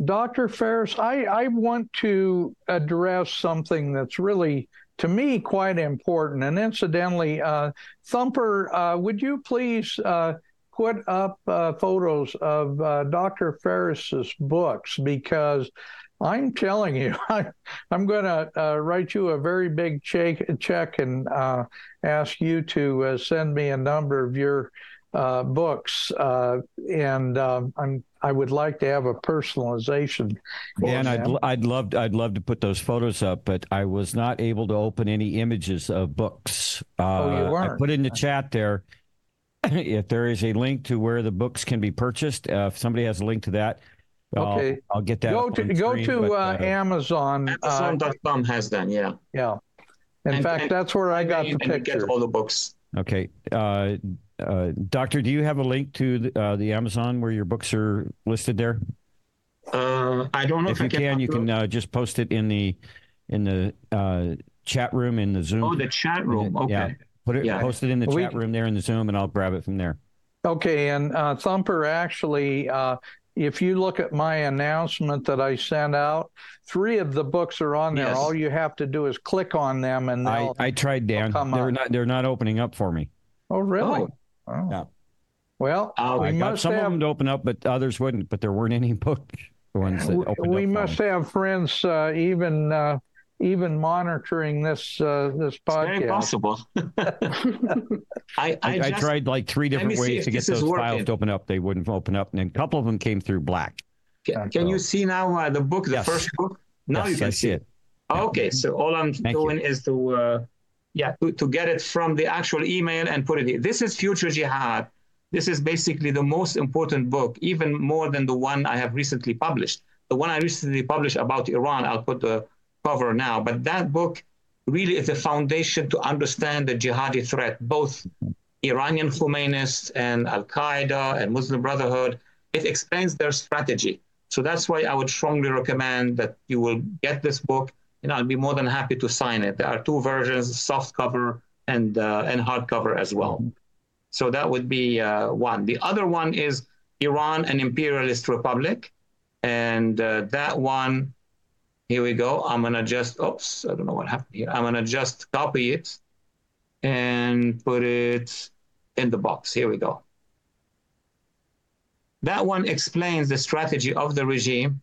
Dr. Phares, I, I want to address something that's really, to me, quite important. And incidentally, uh, Thumper, uh, would you please uh, put up uh, photos of uh, Dr. Phares's books? Because I'm telling you, I, am going to uh, write you a very big check, check and ask you to send me a number of your books. and um, I'm I would like to have a personalization. And I'd I'd love I'd love to put those photos up, but I was not able to open any images of books. Uh, oh, you weren't. I put in the chat there. if there is a link to where the books can be purchased, uh, if somebody has a link to that, okay, I'll, I'll get that. Go to go screen, to but, uh, uh Amazon. Amazon.com has them. Yeah. Yeah. In and, fact, and, that's where I got the picture. Get all the books. Okay. Uh, uh, Doctor, do you have a link to the, uh, the, Amazon where your books are listed there? Uh, I don't know if, if you can. can you can uh, just post it in the in the uh, chat room in the Zoom. Oh, the chat room. Okay. Yeah, put it. Yeah. Post it in the we, chat room there in the Zoom, and I'll grab it from there. Okay, and uh, Thumper actually. If you look at my announcement that I sent out, three of the books are on there. Yes. All you have to do is click on them, and I, I tried, Dan. They're not. They're not opening up for me. Oh, really? Oh. Oh. Yeah. Well, uh, we I got some have, of them to open up, but others wouldn't. But there weren't any book ones that opened up. We must have friends, uh, even uh, even monitoring this uh, this podcast. It's very possible. I, I, I just, tried like three different ways to get those files to open up. They wouldn't open up, and a couple of them came through black. Can, can you see now uh, the book, the yes. first book? Now yes, you can I see it. Okay, so all I'm Thank doing you. is to, uh, yeah, to, to get it from the actual email and put it here. This is Future Jihad. This is basically the most important book, even more than the one I have recently published. The one I recently published about Iran, I'll put the cover now. But that book really is the foundation to understand the jihadi threat, both Iranian Khomeinists and Al Qaeda and Muslim Brotherhood. It explains their strategy. So that's why I would strongly recommend that you will get this book. And I'll be more than happy to sign it. There are two versions, soft cover and uh, and hardcover as well. So that would be uh, one. The other one is Iran, an imperialist republic, and uh, that one. Here we go. I'm gonna just. Oops, I don't know what happened here. I'm gonna just copy it and put it in the box. Here we go. That one explains the strategy of the regime,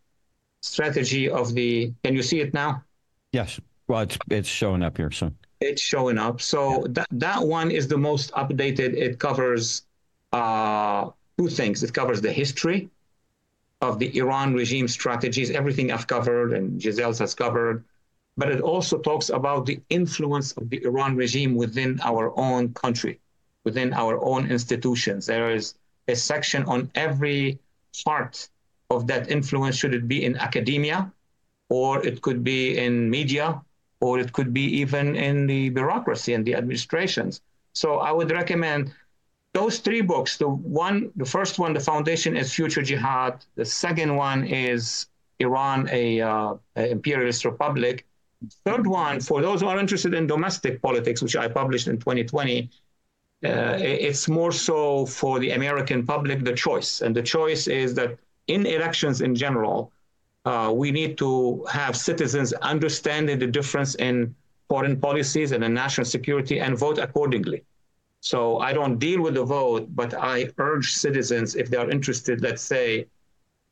strategy of the. Can you see it now? Yes. Well, it's it's showing up here. So it's showing up. So yeah. that that one is the most updated. It covers uh, two things. It covers the history of the Iran regime strategies. Everything I've covered and Giselle has covered, but it also talks about the influence of the Iran regime within our own country, within our own institutions. There is a section on every part of that influence. Should it be in academia, or it could be in media, or it could be even in the bureaucracy and the administrations. So I would recommend those three books. The one, the first one, the foundation is Future Jihad. The second one is Iran, a, uh, a imperialist republic. Third one, for those who are interested in domestic politics, which I published in 2020, uh, it's more so for the American public, the choice. And the choice is that in elections in general, uh, we need to have citizens understanding the difference in foreign policies and in national security and vote accordingly. So I don't deal with the vote, but I urge citizens, if they are interested, let's say,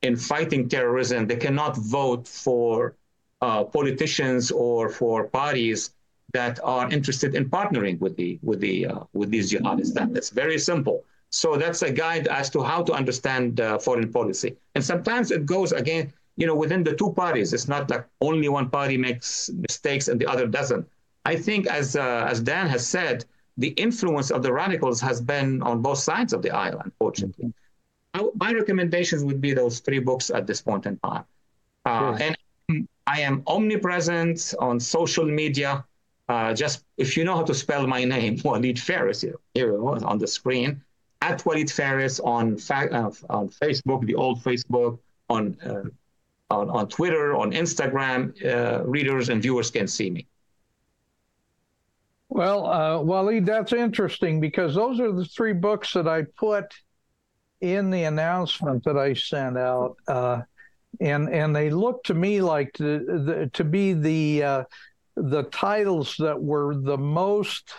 in fighting terrorism, they cannot vote for uh, politicians or for parties that are interested in partnering with the with the uh, with these jihadists. That, that's very simple. So that's a guide as to how to understand uh, foreign policy. And sometimes it goes again, you know, within the two parties. It's not like only one party makes mistakes and the other doesn't. I think, as uh, as Dan has said, the influence of the radicals has been on both sides of the aisle, unfortunately. Mm-hmm. My recommendations would be those three books at this point in time. Uh, and I am omnipresent on social media. Uh, just if you know how to spell my name, Walid Phares, here, here it was on the screen, at Walid Phares on, fa- uh, on Facebook, the old Facebook, on, uh, on, on Twitter, on Instagram, uh, readers and viewers can see me. Well, uh, Walid, that's interesting because those are the three books that I put in the announcement that I sent out. Uh, and and they look to me like to, the, to be the uh, the titles that were the most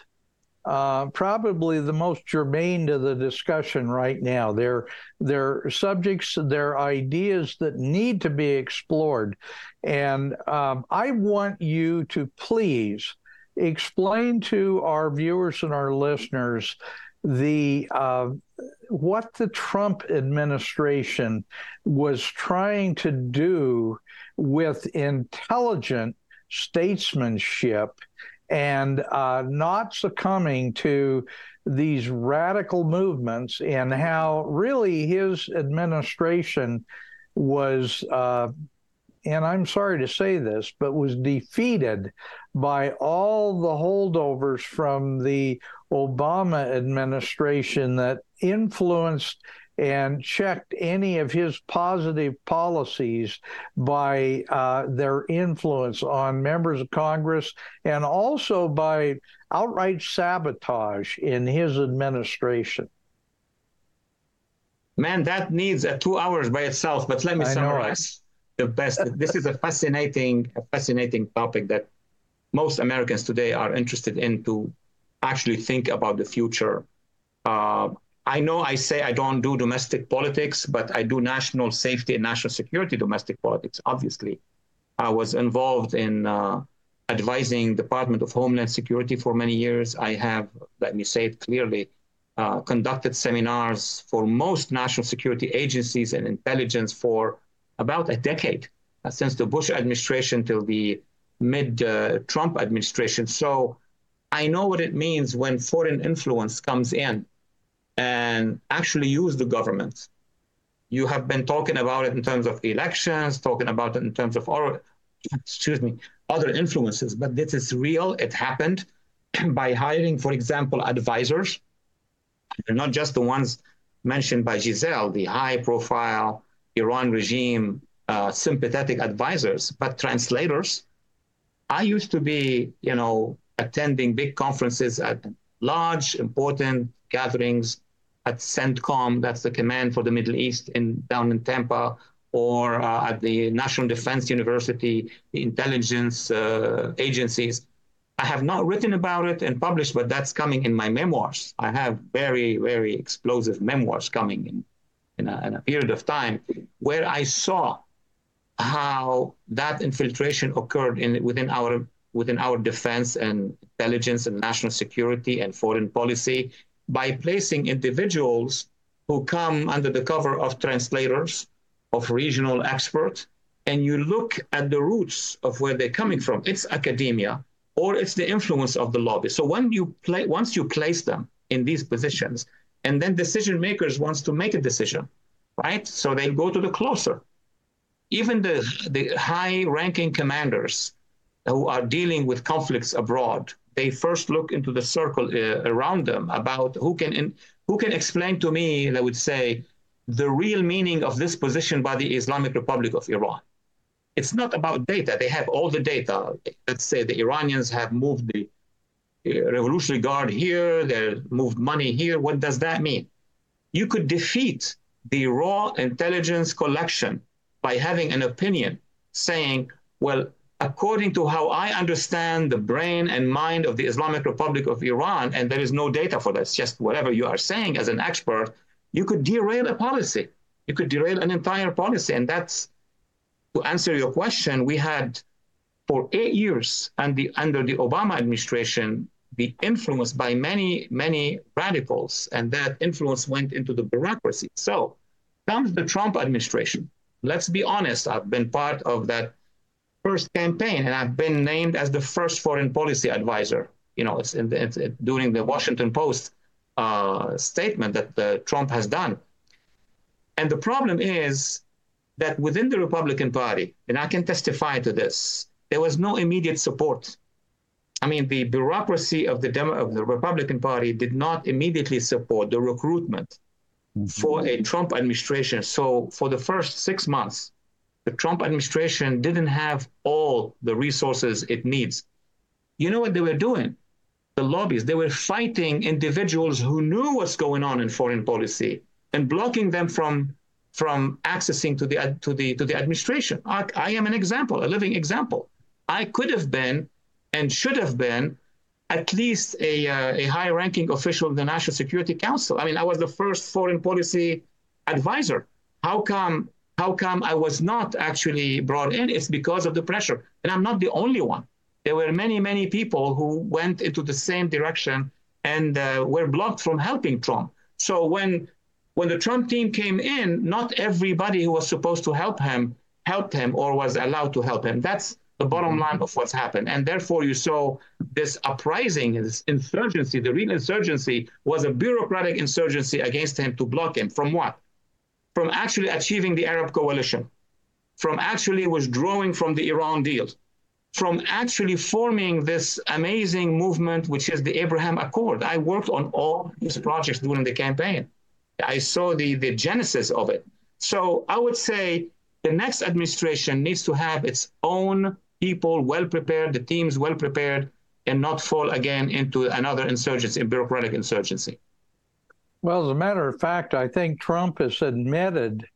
uh, probably the most germane to the discussion right now. They're, they're subjects, they're ideas that need to be explored. And um, I want you to please explain to our viewers and our listeners the uh, what the Trump administration was trying to do with intelligent statesmanship and uh, not succumbing to these radical movements and how really his administration was uh, and I'm sorry to say this, but was defeated by all the holdovers from the Obama administration that influenced and checked any of his positive policies by uh, their influence on members of Congress and also by outright sabotage in his administration. Man, that needs a two hours by itself, but let me I summarize the best. this is a fascinating, a fascinating topic that most Americans today are interested in to actually think about the future. Uh, I know I say I don't do domestic politics, but I do national safety and national security domestic politics. Obviously, I was involved in uh, advising Department of Homeland Security for many years. I have, let me say it clearly, uh, conducted seminars for most national security agencies and intelligence for about a decade, uh, since the Bush administration till the mid uh, Trump administration. So I know what it means when foreign influence comes in and actually use the government. You have been talking about it in terms of elections, talking about it in terms of our, excuse me, other influences, but this is real. It happened by hiring, for example, advisors, not just the ones mentioned by Giselle, the high profile Iran regime uh, sympathetic advisors, but translators. I used to be, you know, attending big conferences at large, important gatherings at CENTCOM, that's the command for the Middle East in down in Tampa, or uh, at the National Defense University, the intelligence uh, agencies. I have not written about it and published, but that's coming in my memoirs. I have very, very explosive memoirs coming in, in a, in a period of time where I saw how that infiltration occurred in within our within our defense and intelligence and national security and foreign policy by placing individuals who come under the cover of translators, of regional experts, and you look at the roots of where they're coming from. It's academia or it's the influence of the lobby. So when you play, once you place them in these positions, and then decision makers wants to make a decision, right? So they go to the closer. Even the, the high ranking commanders who are dealing with conflicts abroad, they first look into the circle uh, around them about who can in, who can explain to me, they would say, the real meaning of this position by the Islamic Republic of Iran. It's not about data. They have all the data. Let's say the Iranians have moved the Uh, revolutionary Guard here, they moved money here. What does that mean? You could defeat the raw intelligence collection by having an opinion saying, well, according to how I understand the brain and mind of the Islamic Republic of Iran, and there is no data for this, just whatever you are saying as an expert, you could derail a policy. You could derail an entire policy. And that's to answer your question, we had for eight years and the, under the Obama administration, the influenced by many, many radicals, and that influence went into the bureaucracy. So comes the Trump administration. Let's be honest, I've been part of that first campaign, and I've been named as the first foreign policy advisor. You know, it's, in, it's during the Washington Post uh, statement that Trump has done. And the problem is that within the Republican Party, and I can testify to this, there was no immediate support. I mean, the bureaucracy of the Demo- of the Republican Party did not immediately support the recruitment mm-hmm. for a Trump administration. So for the first six months, the Trump administration didn't have all the resources it needs. You know what they were doing? The lobbies, they were fighting individuals who knew what's going on in foreign policy and blocking them from from accessing to the to the to the administration. I, I am an example, a living example. I could have been and should have been at least a, uh, a high-ranking official in the National Security Council. I mean, I was the first foreign policy advisor. How come how come I was not actually brought in? It's because of the pressure. And I'm not the only one. There were many, many people who went into the same direction and uh, were blocked from helping Trump. So when when the Trump team came in, not everybody who was supposed to help him helped him or was allowed to help him. That's the bottom line of what's happened. And therefore, you saw this uprising, this insurgency. The real insurgency was a bureaucratic insurgency against him to block him. From what? from actually achieving the Arab coalition, from actually withdrawing from the Iran deal, from actually forming this amazing movement, which is the Abraham Accord. I worked on all these projects during the campaign. I saw the, the genesis of it. So I would say the next administration needs to have its own people well prepared, the teams well prepared, and not fall again into another insurgency, a bureaucratic insurgency. Well, as a matter of fact, I think Trump has admitted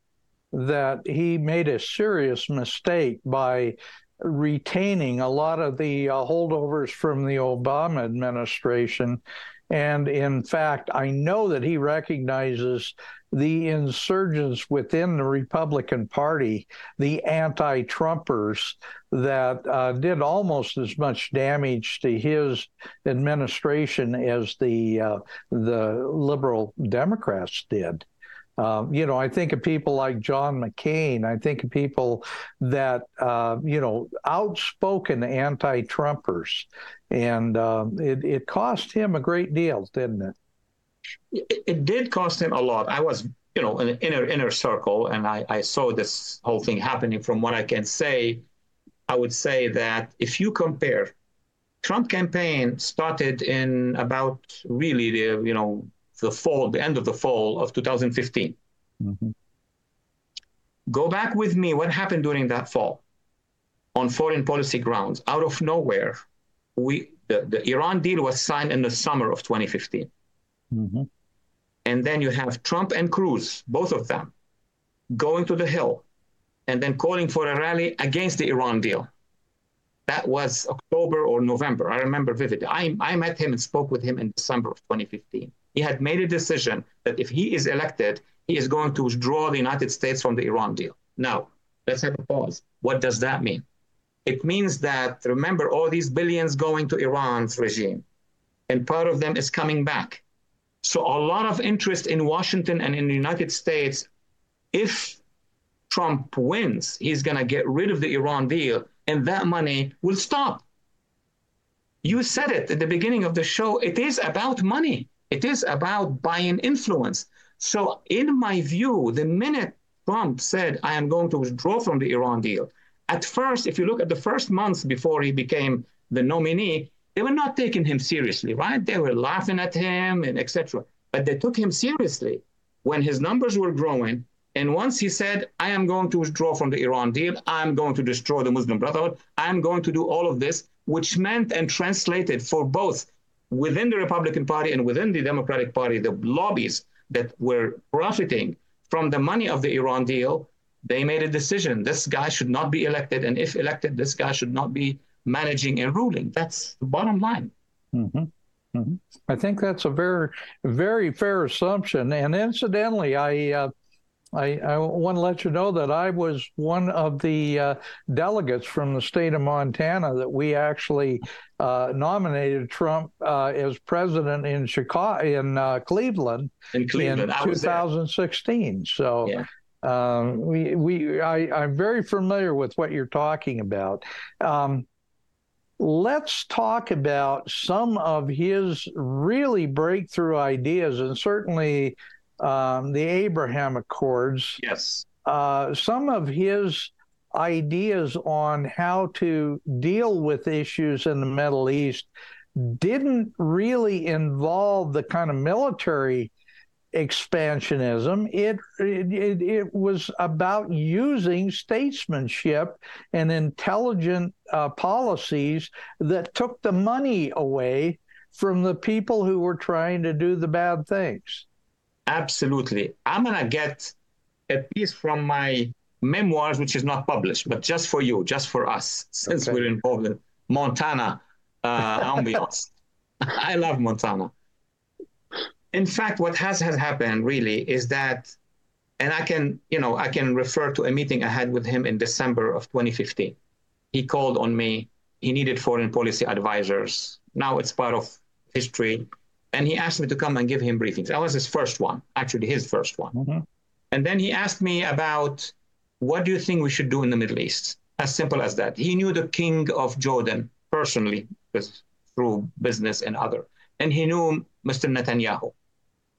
that he made a serious mistake by retaining a lot of the uh, holdovers from the Obama administration And in fact, I know that he recognizes the insurgents within the Republican Party, the anti Trumpers, that uh, did almost as much damage to his administration as the, uh, the liberal Democrats did. Um, you know, I think of people like John McCain. I think of people that, uh, you know, outspoken anti Trumpers. And uh, it, it cost him a great deal, didn't it? it? It did cost him a lot. I was, you know, in the inner, inner circle, and I, I saw this whole thing happening. From what I can say, I would say that if you compare Trump campaign started in about really the, you know, the fall, the end of the fall of 2015. Mm-hmm. Go back with me. What happened during that fall on foreign policy grounds? Out of nowhere, we the, the Iran deal was signed in the summer of 2015. Mm-hmm. And then you have Trump and Cruz, both of them, going to the Hill and then calling for a rally against the Iran deal. That was October or November. I remember vividly. I, I met him and spoke with him in December of 2015 he had made a decision that if he is elected, he is going to withdraw the United States from the Iran deal. Now, let's have a pause. What does that mean? It means that, remember, all these billions going to Iran's regime, and part of them is coming back. So, a lot of interest in Washington and in the United States. If Trump wins, he's going to get rid of the Iran deal, and that money will stop. You said it at the beginning of the show. It is about money. It is about buying influence. So, in my view, the minute Trump said, I am going to withdraw from the Iran deal, at first, if you look at the first months before he became the nominee, they were not taking him seriously, right? They were laughing at him and etc. But they took him seriously when his numbers were growing. And once he said, I am going to withdraw from the Iran deal, I'm going to destroy the Muslim Brotherhood, I'm going to do all of this, which meant and translated for both within the Republican Party and within the Democratic Party, the lobbies that were profiting from the money of the Iran deal, they made a decision. This guy should not be elected. And if elected, this guy should not be managing and ruling. That's the bottom line. Mm-hmm. Mm-hmm. I think that's a very, very fair assumption. And incidentally, I uh, I, I, want to let you know that I was one of the uh, delegates from the state of Montana that we actually uh, nominated Trump uh, as president in Chicago, in uh, Cleveland, in, Cleveland. in 2016. So. Yeah. Um, we, we, I, I'm very familiar with what you're talking about. Um, let's talk about some of his really breakthrough ideas, and certainly um, the Abraham Accords. Yes. Uh, some of his ideas on how to deal with issues in the Middle East didn't really involve the kind of military expansionism. It, it, it was about using statesmanship and intelligent uh, policies that took the money away from the people who were trying to do the bad things. Absolutely. I'm going to get a piece from my memoirs, which is not published, but just for you, just for us, since okay. we're involved in Montana uh, ambiance. I love Montana. In fact, what has, has happened really is that, and I can, you know, I can refer to a meeting I had with him in December of 2015. He called on me. He needed foreign policy advisors. Now it's part of history and he asked me to come and give him briefings. That was his first one, actually his first one. Mm-hmm. And then he asked me about what do you think we should do in the Middle East? As simple as that. He knew the king of Jordan personally, because through business and other, and he knew Mr. Netanyahu.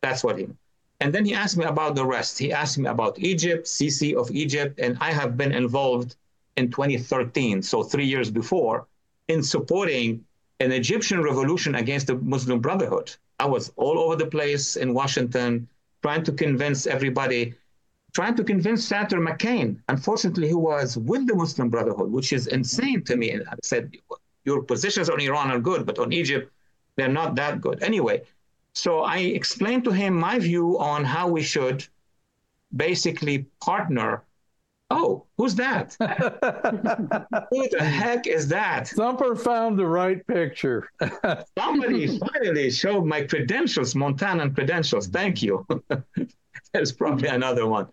That's what he knew. And then he asked me about the rest. He asked me about Egypt, Sisi of Egypt, and I have been involved in 2013, so three years before, in supporting an Egyptian revolution against the Muslim Brotherhood. I was all over the place in Washington trying to convince everybody, trying to convince Senator McCain. Unfortunately, he was with the Muslim Brotherhood, which is insane to me. And I said, Your positions on Iran are good, but on Egypt, they're not that good. Anyway, so I explained to him my view on how we should basically partner Oh, who's that? Who the heck is that? Thumper found the right picture. Somebody finally showed my credentials, Montanan credentials. Thank you. There's probably another one.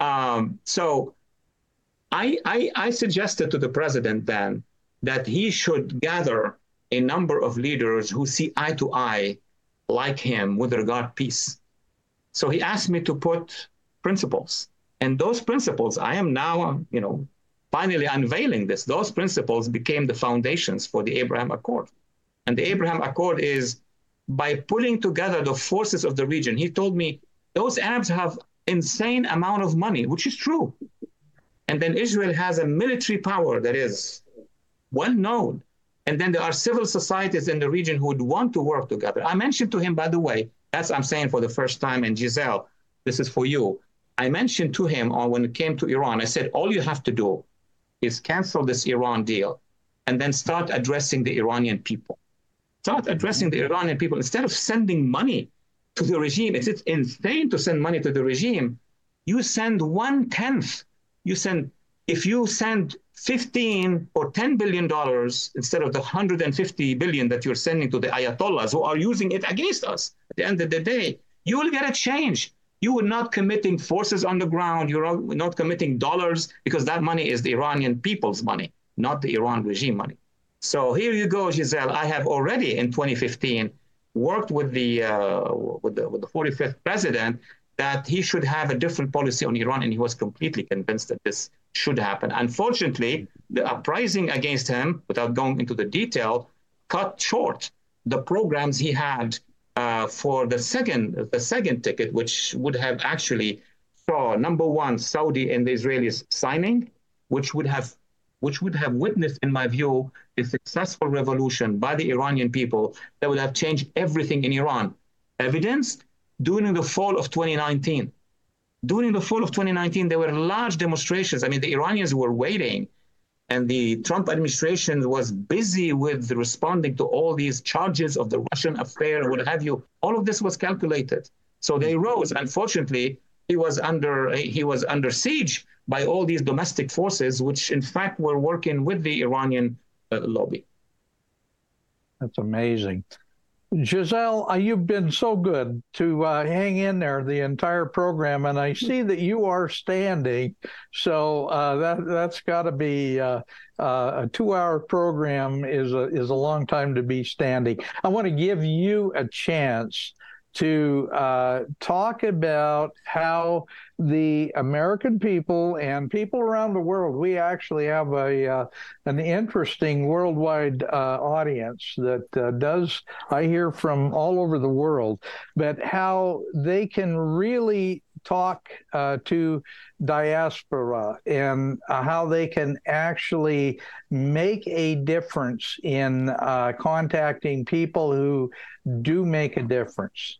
Um, so I, I, I suggested to the president then that he should gather a number of leaders who see eye to eye like him with regard peace. So he asked me to put principles and those principles, I am now, you know, finally unveiling this. Those principles became the foundations for the Abraham Accord. And the Abraham Accord is by pulling together the forces of the region. He told me those Arabs have insane amount of money, which is true. And then Israel has a military power that is well known. And then there are civil societies in the region who would want to work together. I mentioned to him, by the way, that's I'm saying for the first time, and Giselle, this is for you. I mentioned to him on when it came to Iran, I said, all you have to do is cancel this Iran deal and then start addressing the Iranian people. Start addressing the Iranian people instead of sending money to the regime. It's, it's insane to send money to the regime. You send one tenth. You send if you send 15 or 10 billion dollars instead of the 150 billion that you're sending to the ayatollahs who are using it against us at the end of the day you will get a change you are not committing forces on the ground. You're not committing dollars because that money is the Iranian people's money, not the Iran regime money. So here you go, Giselle. I have already in 2015 worked with the, uh, with the with the 45th president that he should have a different policy on Iran, and he was completely convinced that this should happen. Unfortunately, the uprising against him, without going into the detail, cut short the programs he had uh, for the second the second ticket, which would have actually saw number one Saudi and the Israelis signing, which would have which would have witnessed, in my view, a successful revolution by the Iranian people that would have changed everything in Iran. Evidenced during the fall of 2019. During the fall of 2019, there were large demonstrations. I mean, the Iranians were waiting and the Trump administration was busy with responding to all these charges of the Russian affair what have you. All of this was calculated. So they rose. Unfortunately, he was under he was under siege by all these domestic forces, which in fact were working with the Iranian uh, lobby. That's amazing. Giselle, uh, you've been so good to uh, hang in there the entire program, and I see that you are standing. So uh, that that's got to be uh, uh, a two-hour program is a is a long time to be standing. I want to give you a chance to uh, talk about how the American people and people around the world, we actually have a uh, an interesting worldwide uh, audience that uh, does I hear from all over the world, but how they can really talk uh, to diaspora and uh, how they can actually make a difference in uh, contacting people who do make a difference.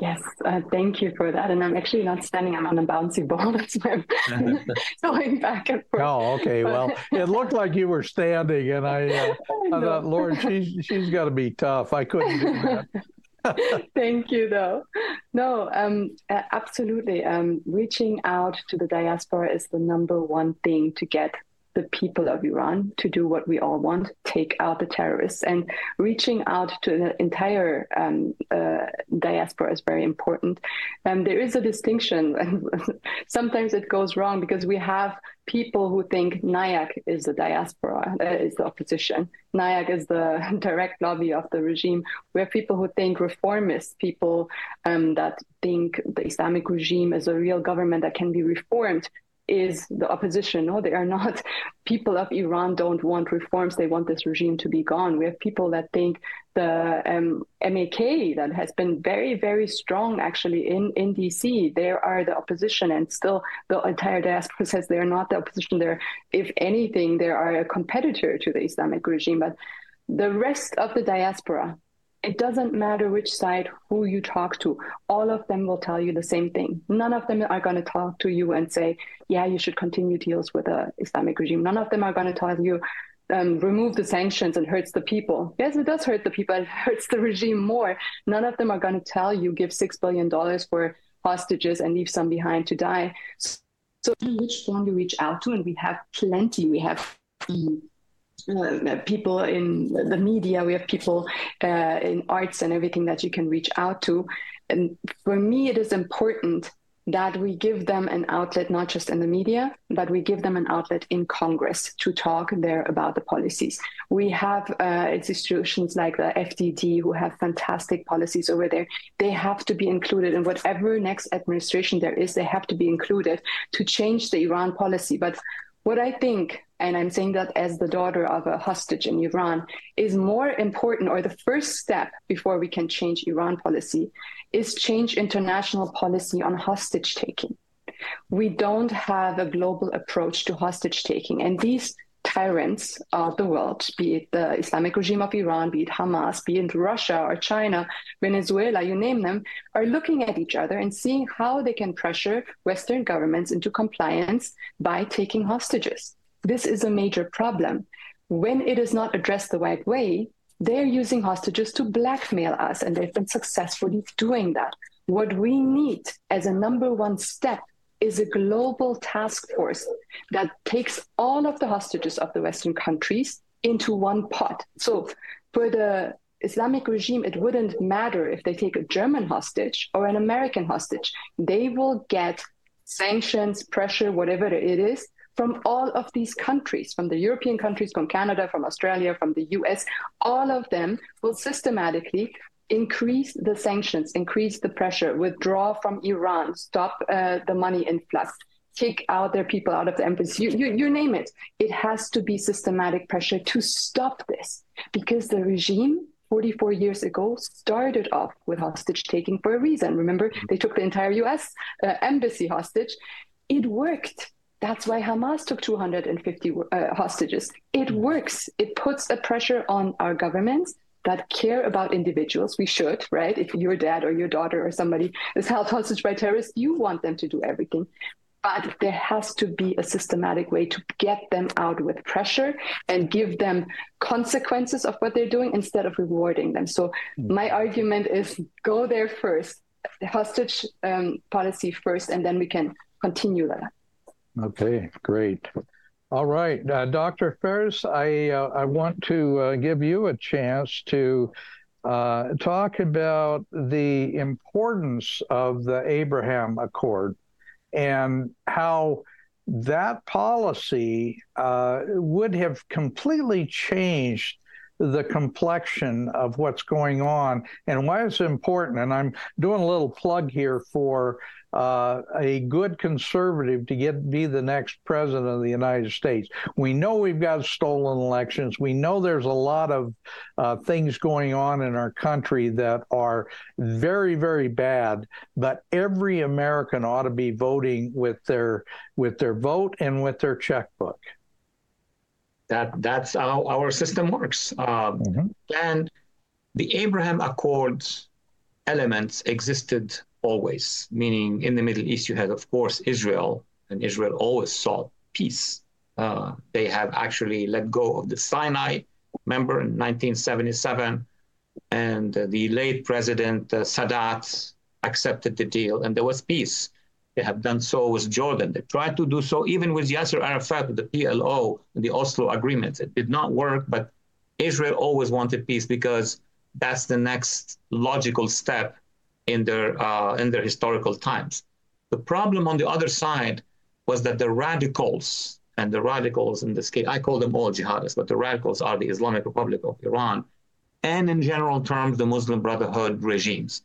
Yes, uh, thank you for that. And I'm actually not standing, I'm on a bouncy ball. That's why I'm going back and forth. Oh, okay. But... Well, it looked like you were standing, and I, uh, I thought, Lord, she's, she's got to be tough. I couldn't do that. Thank you, though. No, um, absolutely. Um, reaching out to the diaspora is the number one thing to get the people of Iran to do what we all want, take out the terrorists. And reaching out to the entire um, uh, diaspora is very important. And um, there is a distinction, and sometimes it goes wrong because we have people who think NIAC is the diaspora, uh, is the opposition. NIAC is the direct lobby of the regime. We have people who think reformist, people um, that think the Islamic regime is a real government that can be reformed is the opposition. No, they are not. People of Iran don't want reforms. They want this regime to be gone. We have people that think the um, MEK that has been very, very strong actually in, in DC, they are the opposition. And still, the entire diaspora says they're not the opposition. They're, if anything, they are a competitor to the Islamic regime. But the rest of the diaspora, it doesn't matter which side, who you talk to, all of them will tell you the same thing. None of them are going to talk to you and say, yeah, you should continue deals with the Islamic regime. None of them are going to tell you, um, remove the sanctions and hurts the people. Yes, it does hurt the people. It hurts the regime more. None of them are going to tell you, give $6 billion for hostages and leave some behind to die. So, which phone you reach out to, and we have plenty. We have uh, people in the media, we have people uh, in arts and everything that you can reach out to. And for me, it is important that we give them an outlet, not just in the media, but we give them an outlet in Congress to talk there about the policies. We have uh, institutions like the FDD who have fantastic policies over there. They have to be included in whatever next administration there is, they have to be included to change the Iran policy. But what I think, and I'm saying that as the daughter of a hostage in Iran, is more important, or the first step before we can change Iran policy, is change international policy on hostage taking. We don't have a global approach to hostage taking. And these tyrants of the world, be it the Islamic regime of Iran, be it Hamas, be it Russia or China, Venezuela, you name them, are looking at each other and seeing how they can pressure Western governments into compliance by taking hostages. This is a major problem. When it is not addressed the right way, they're using hostages to blackmail us, and they've been successfully doing that. What we need as a number one step is a global task force that takes all of the hostages of the Western countries into one pot. So for the Islamic regime, it wouldn't matter if they take a German hostage or an American hostage. They will get sanctions, pressure, whatever it is, from all of these countries, from the European countries, from Canada, from Australia, from the US. All of them will systematically increase the sanctions, increase the pressure, withdraw from Iran, stop uh, the money influx, kick out their people out of the embassy, you, you, you name it. It has to be systematic pressure to stop this because the regime 44 years ago started off with hostage taking for a reason. Remember, they took the entire US uh, embassy hostage. It worked. That's why Hamas took 250 uh, hostages. It works. It puts a pressure on our governments that care about individuals. We should, right? If your dad or your daughter or somebody is held hostage by terrorists, you want them to do everything. But there has to be a systematic way to get them out with pressure and give them consequences of what they're doing instead of rewarding them. So, mm. my argument is go there first, the hostage um, policy first, and then we can continue that. Okay, great. All right, uh, Dr. Phares, I uh, I want to uh, give you a chance to uh, talk about the importance of the Abraham Accord and how that policy uh, would have completely changed the complexion of what's going on and why it's important. And I'm doing a little plug here for uh, a good conservative to get be the next president of the United States. We know we've got stolen elections. We know there's a lot of uh, things going on in our country that are very, very bad. But every American ought to be voting with their with their vote and with their checkbook. That that's how our system works. Uh, mm-hmm. And the Abraham Accords elements existed always, meaning in the Middle East, you had, of course, Israel, and Israel always sought peace. Uh, they have actually let go of the Sinai, remember, in 1977, and uh, the late President uh, Sadat accepted the deal, and there was peace. They have done so with Jordan. They tried to do so even with Yasser Arafat with the PLO and the Oslo agreements. It did not work, but Israel always wanted peace because that's the next logical step in their uh, in their historical times. The problem on the other side was that the radicals and the radicals in this case, I call them all jihadists, but the radicals are the Islamic Republic of Iran, and in general terms, the Muslim Brotherhood regimes.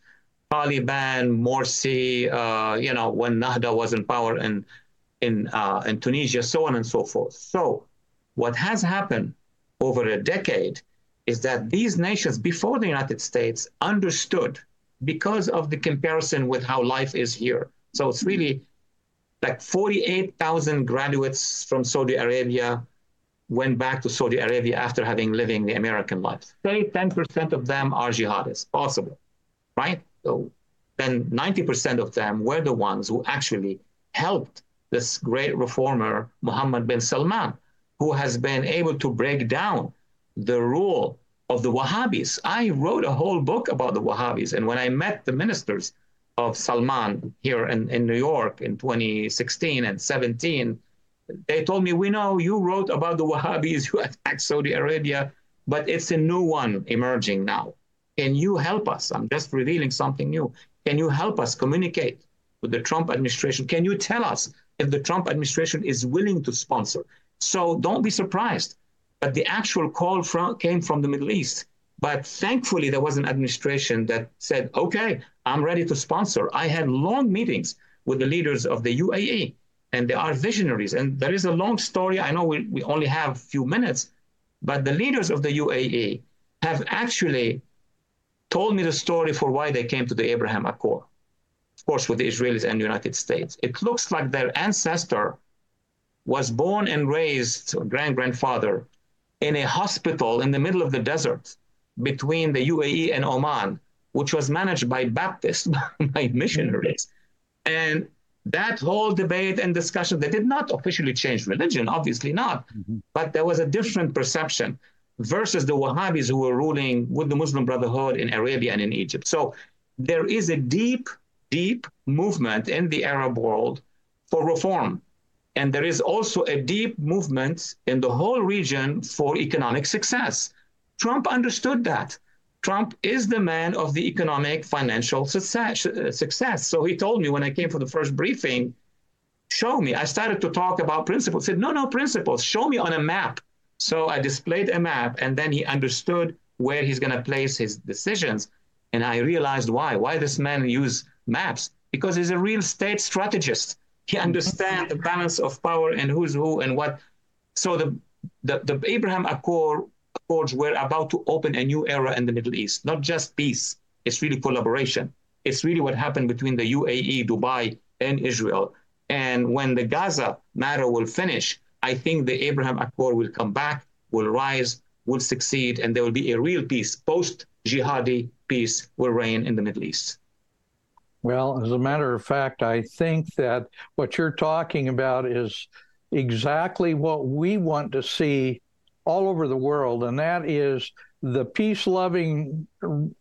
Taliban, Morsi, uh, you know, when Nahda was in power in in uh, in Tunisia, so on and so forth. So, what has happened over a decade is that these nations, before the United States, understood because of the comparison with how life is here. So it's really like 48,000 graduates from Saudi Arabia went back to Saudi Arabia after having living the American life. Say 10% of them are jihadists, possible, right? So then 90% of them were the ones who actually helped this great reformer, Mohammed bin Salman, who has been able to break down the rule of the Wahhabis. I wrote a whole book about the Wahhabis. And when I met the ministers of Salman here in, in New York in 2016 and 17, they told me, We know you wrote about the Wahhabis who attacked Saudi Arabia, but it's a new one emerging now. Can you help us? I'm just revealing something new. Can you help us communicate with the Trump administration? Can you tell us if the Trump administration is willing to sponsor? So don't be surprised. But the actual call from, came from the Middle East. But thankfully, there was an administration that said, okay, I'm ready to sponsor. I had long meetings with the leaders of the UAE, and they are visionaries. And there is a long story. I know we, we only have a few minutes, but the leaders of the UAE have actually told me the story for why they came to the Abraham Accord, of course, with the Israelis and the United States. It looks like their ancestor was born and raised, grand grandfather, in a hospital in the middle of the desert between the UAE and Oman, which was managed by Baptists, by missionaries. And that whole debate and discussion, they did not officially change religion, obviously not, mm-hmm. but there was a different perception versus the Wahhabis who were ruling with the Muslim Brotherhood in Arabia and in Egypt. So there is a deep, deep movement in the Arab world for reform. And there is also a deep movement in the whole region for economic success. Trump understood that. Trump is the man of the economic financial success. success. So he told me when I came for the first briefing, show me. I started to talk about principles. He said, no, no, principles. Show me on a map. So I displayed a map, and then he understood where he's going to place his decisions. And I realized why. Why this man use maps? Because he's a real state strategist. He understands the balance of power and who's who and what. So the, the, the Abraham Accord, Accords were about to open a new era in the Middle East, not just peace. It's really collaboration. It's really what happened between the UAE, Dubai, and Israel. And when the Gaza matter will finish, I think the Abraham Accord will come back, will rise, will succeed, and there will be a real peace. Post jihadi peace will reign in the Middle East. Well, as a matter of fact, I think that what you're talking about is exactly what we want to see all over the world, and that is the peace loving,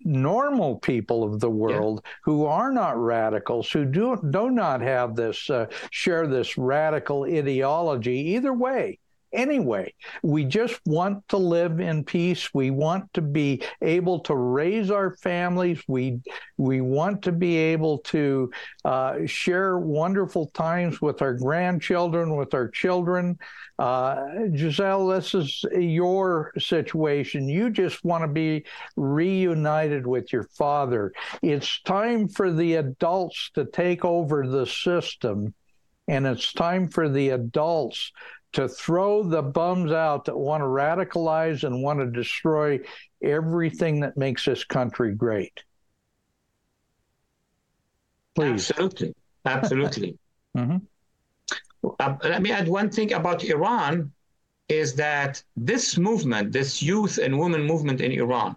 normal people of the world yeah. who are not radicals, who do, do not have this, uh, share this radical ideology either way anyway. We just want to live in peace. We want to be able to raise our families. We we want to be able to uh, share wonderful times with our grandchildren, with our children. Uh, Giselle, this is your situation. You just want to be reunited with your father. It's time for the adults to take over the system. And it's time for the adults to throw the bums out that want to radicalize and want to destroy everything that makes this country great. Please. Absolutely. Absolutely. mm-hmm. uh, let me add one thing about Iran is that this movement, this youth and women movement in Iran,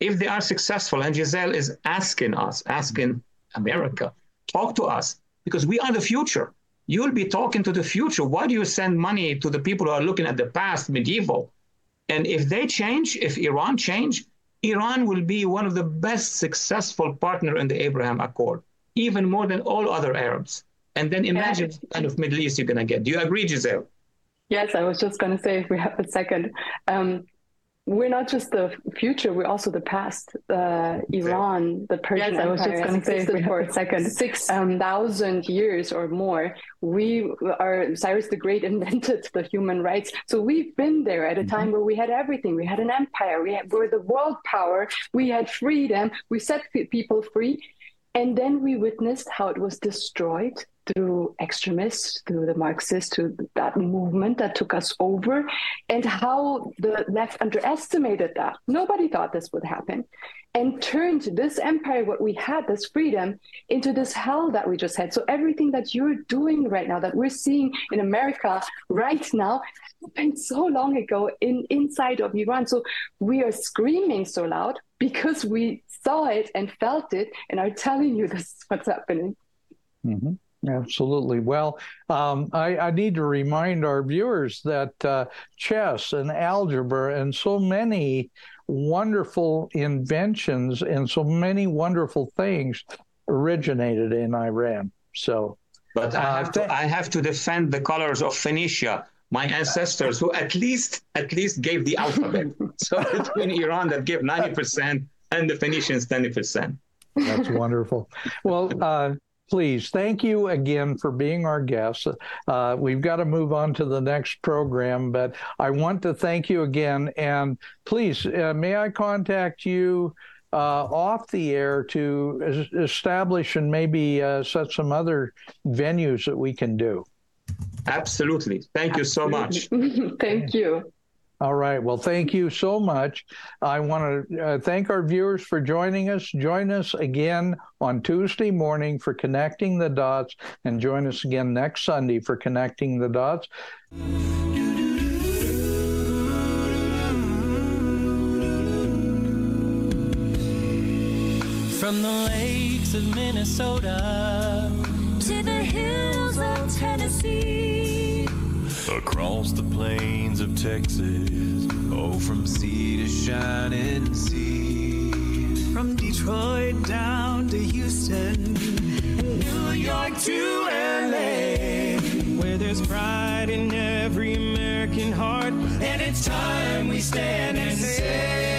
if they are successful, and Giselle is asking us, asking America, talk to us, because we are the future you'll be talking to the future. Why do you send money to the people who are looking at the past, medieval? And if they change, if Iran change, Iran will be one of the best successful partner in the Abraham Accord, even more than all other Arabs. And then imagine yeah. kind of Middle East you're going to get. Do you agree, Giselle? Yes, I was just going to say, if we have a second, um, we're not just the future, we're also the past. Uh, Iran, the Persian yes, Empire, I was just going to say for a second, 6,000 um, years or more. We are Cyrus the Great invented the human rights, so we've been there at a time mm-hmm. where we had everything. We had an empire. We, had, we were the world power. We had freedom. We set people free, and then we witnessed how it was destroyed through extremists, through the Marxists, through that movement that took us over, and how the left underestimated that. Nobody thought this would happen, and turned this empire, what we had, this freedom, into this hell that we just had. So everything that you're doing right now, that we're seeing in America right now, happened so long ago in inside of Iran. So we are screaming so loud because we saw it and felt it, and are telling you this is what's happening. Mm-hmm. Absolutely. Well, um, I, I, need to remind our viewers that uh, chess and algebra and so many wonderful inventions and so many wonderful things originated in Iran. So, but I Uh, have to I have to defend the colors of Phoenicia, my ancestors who at least at least gave the alphabet. so between Iran that gave 90% and the Phoenicians 20%. That's wonderful. Well, uh, please, thank you again for being our guest. Uh, we've got to move on to the next program, but I want to thank you again. And please, uh, may I contact you uh, off the air to establish and maybe uh, set some other venues that we can do? Absolutely. Thank you so much. Thank you. All right. Well, thank you so much. I want to uh, thank our viewers for joining us. Join us again on Tuesday morning for Connecting the Dots, and join us again next Sunday for Connecting the Dots. From the lakes of Minnesota to the hills of Tennessee. Across the plains of Texas, oh, from sea to shining sea. From Detroit down to Houston and New York to LA, where there's pride in every American heart, and it's time we stand and say.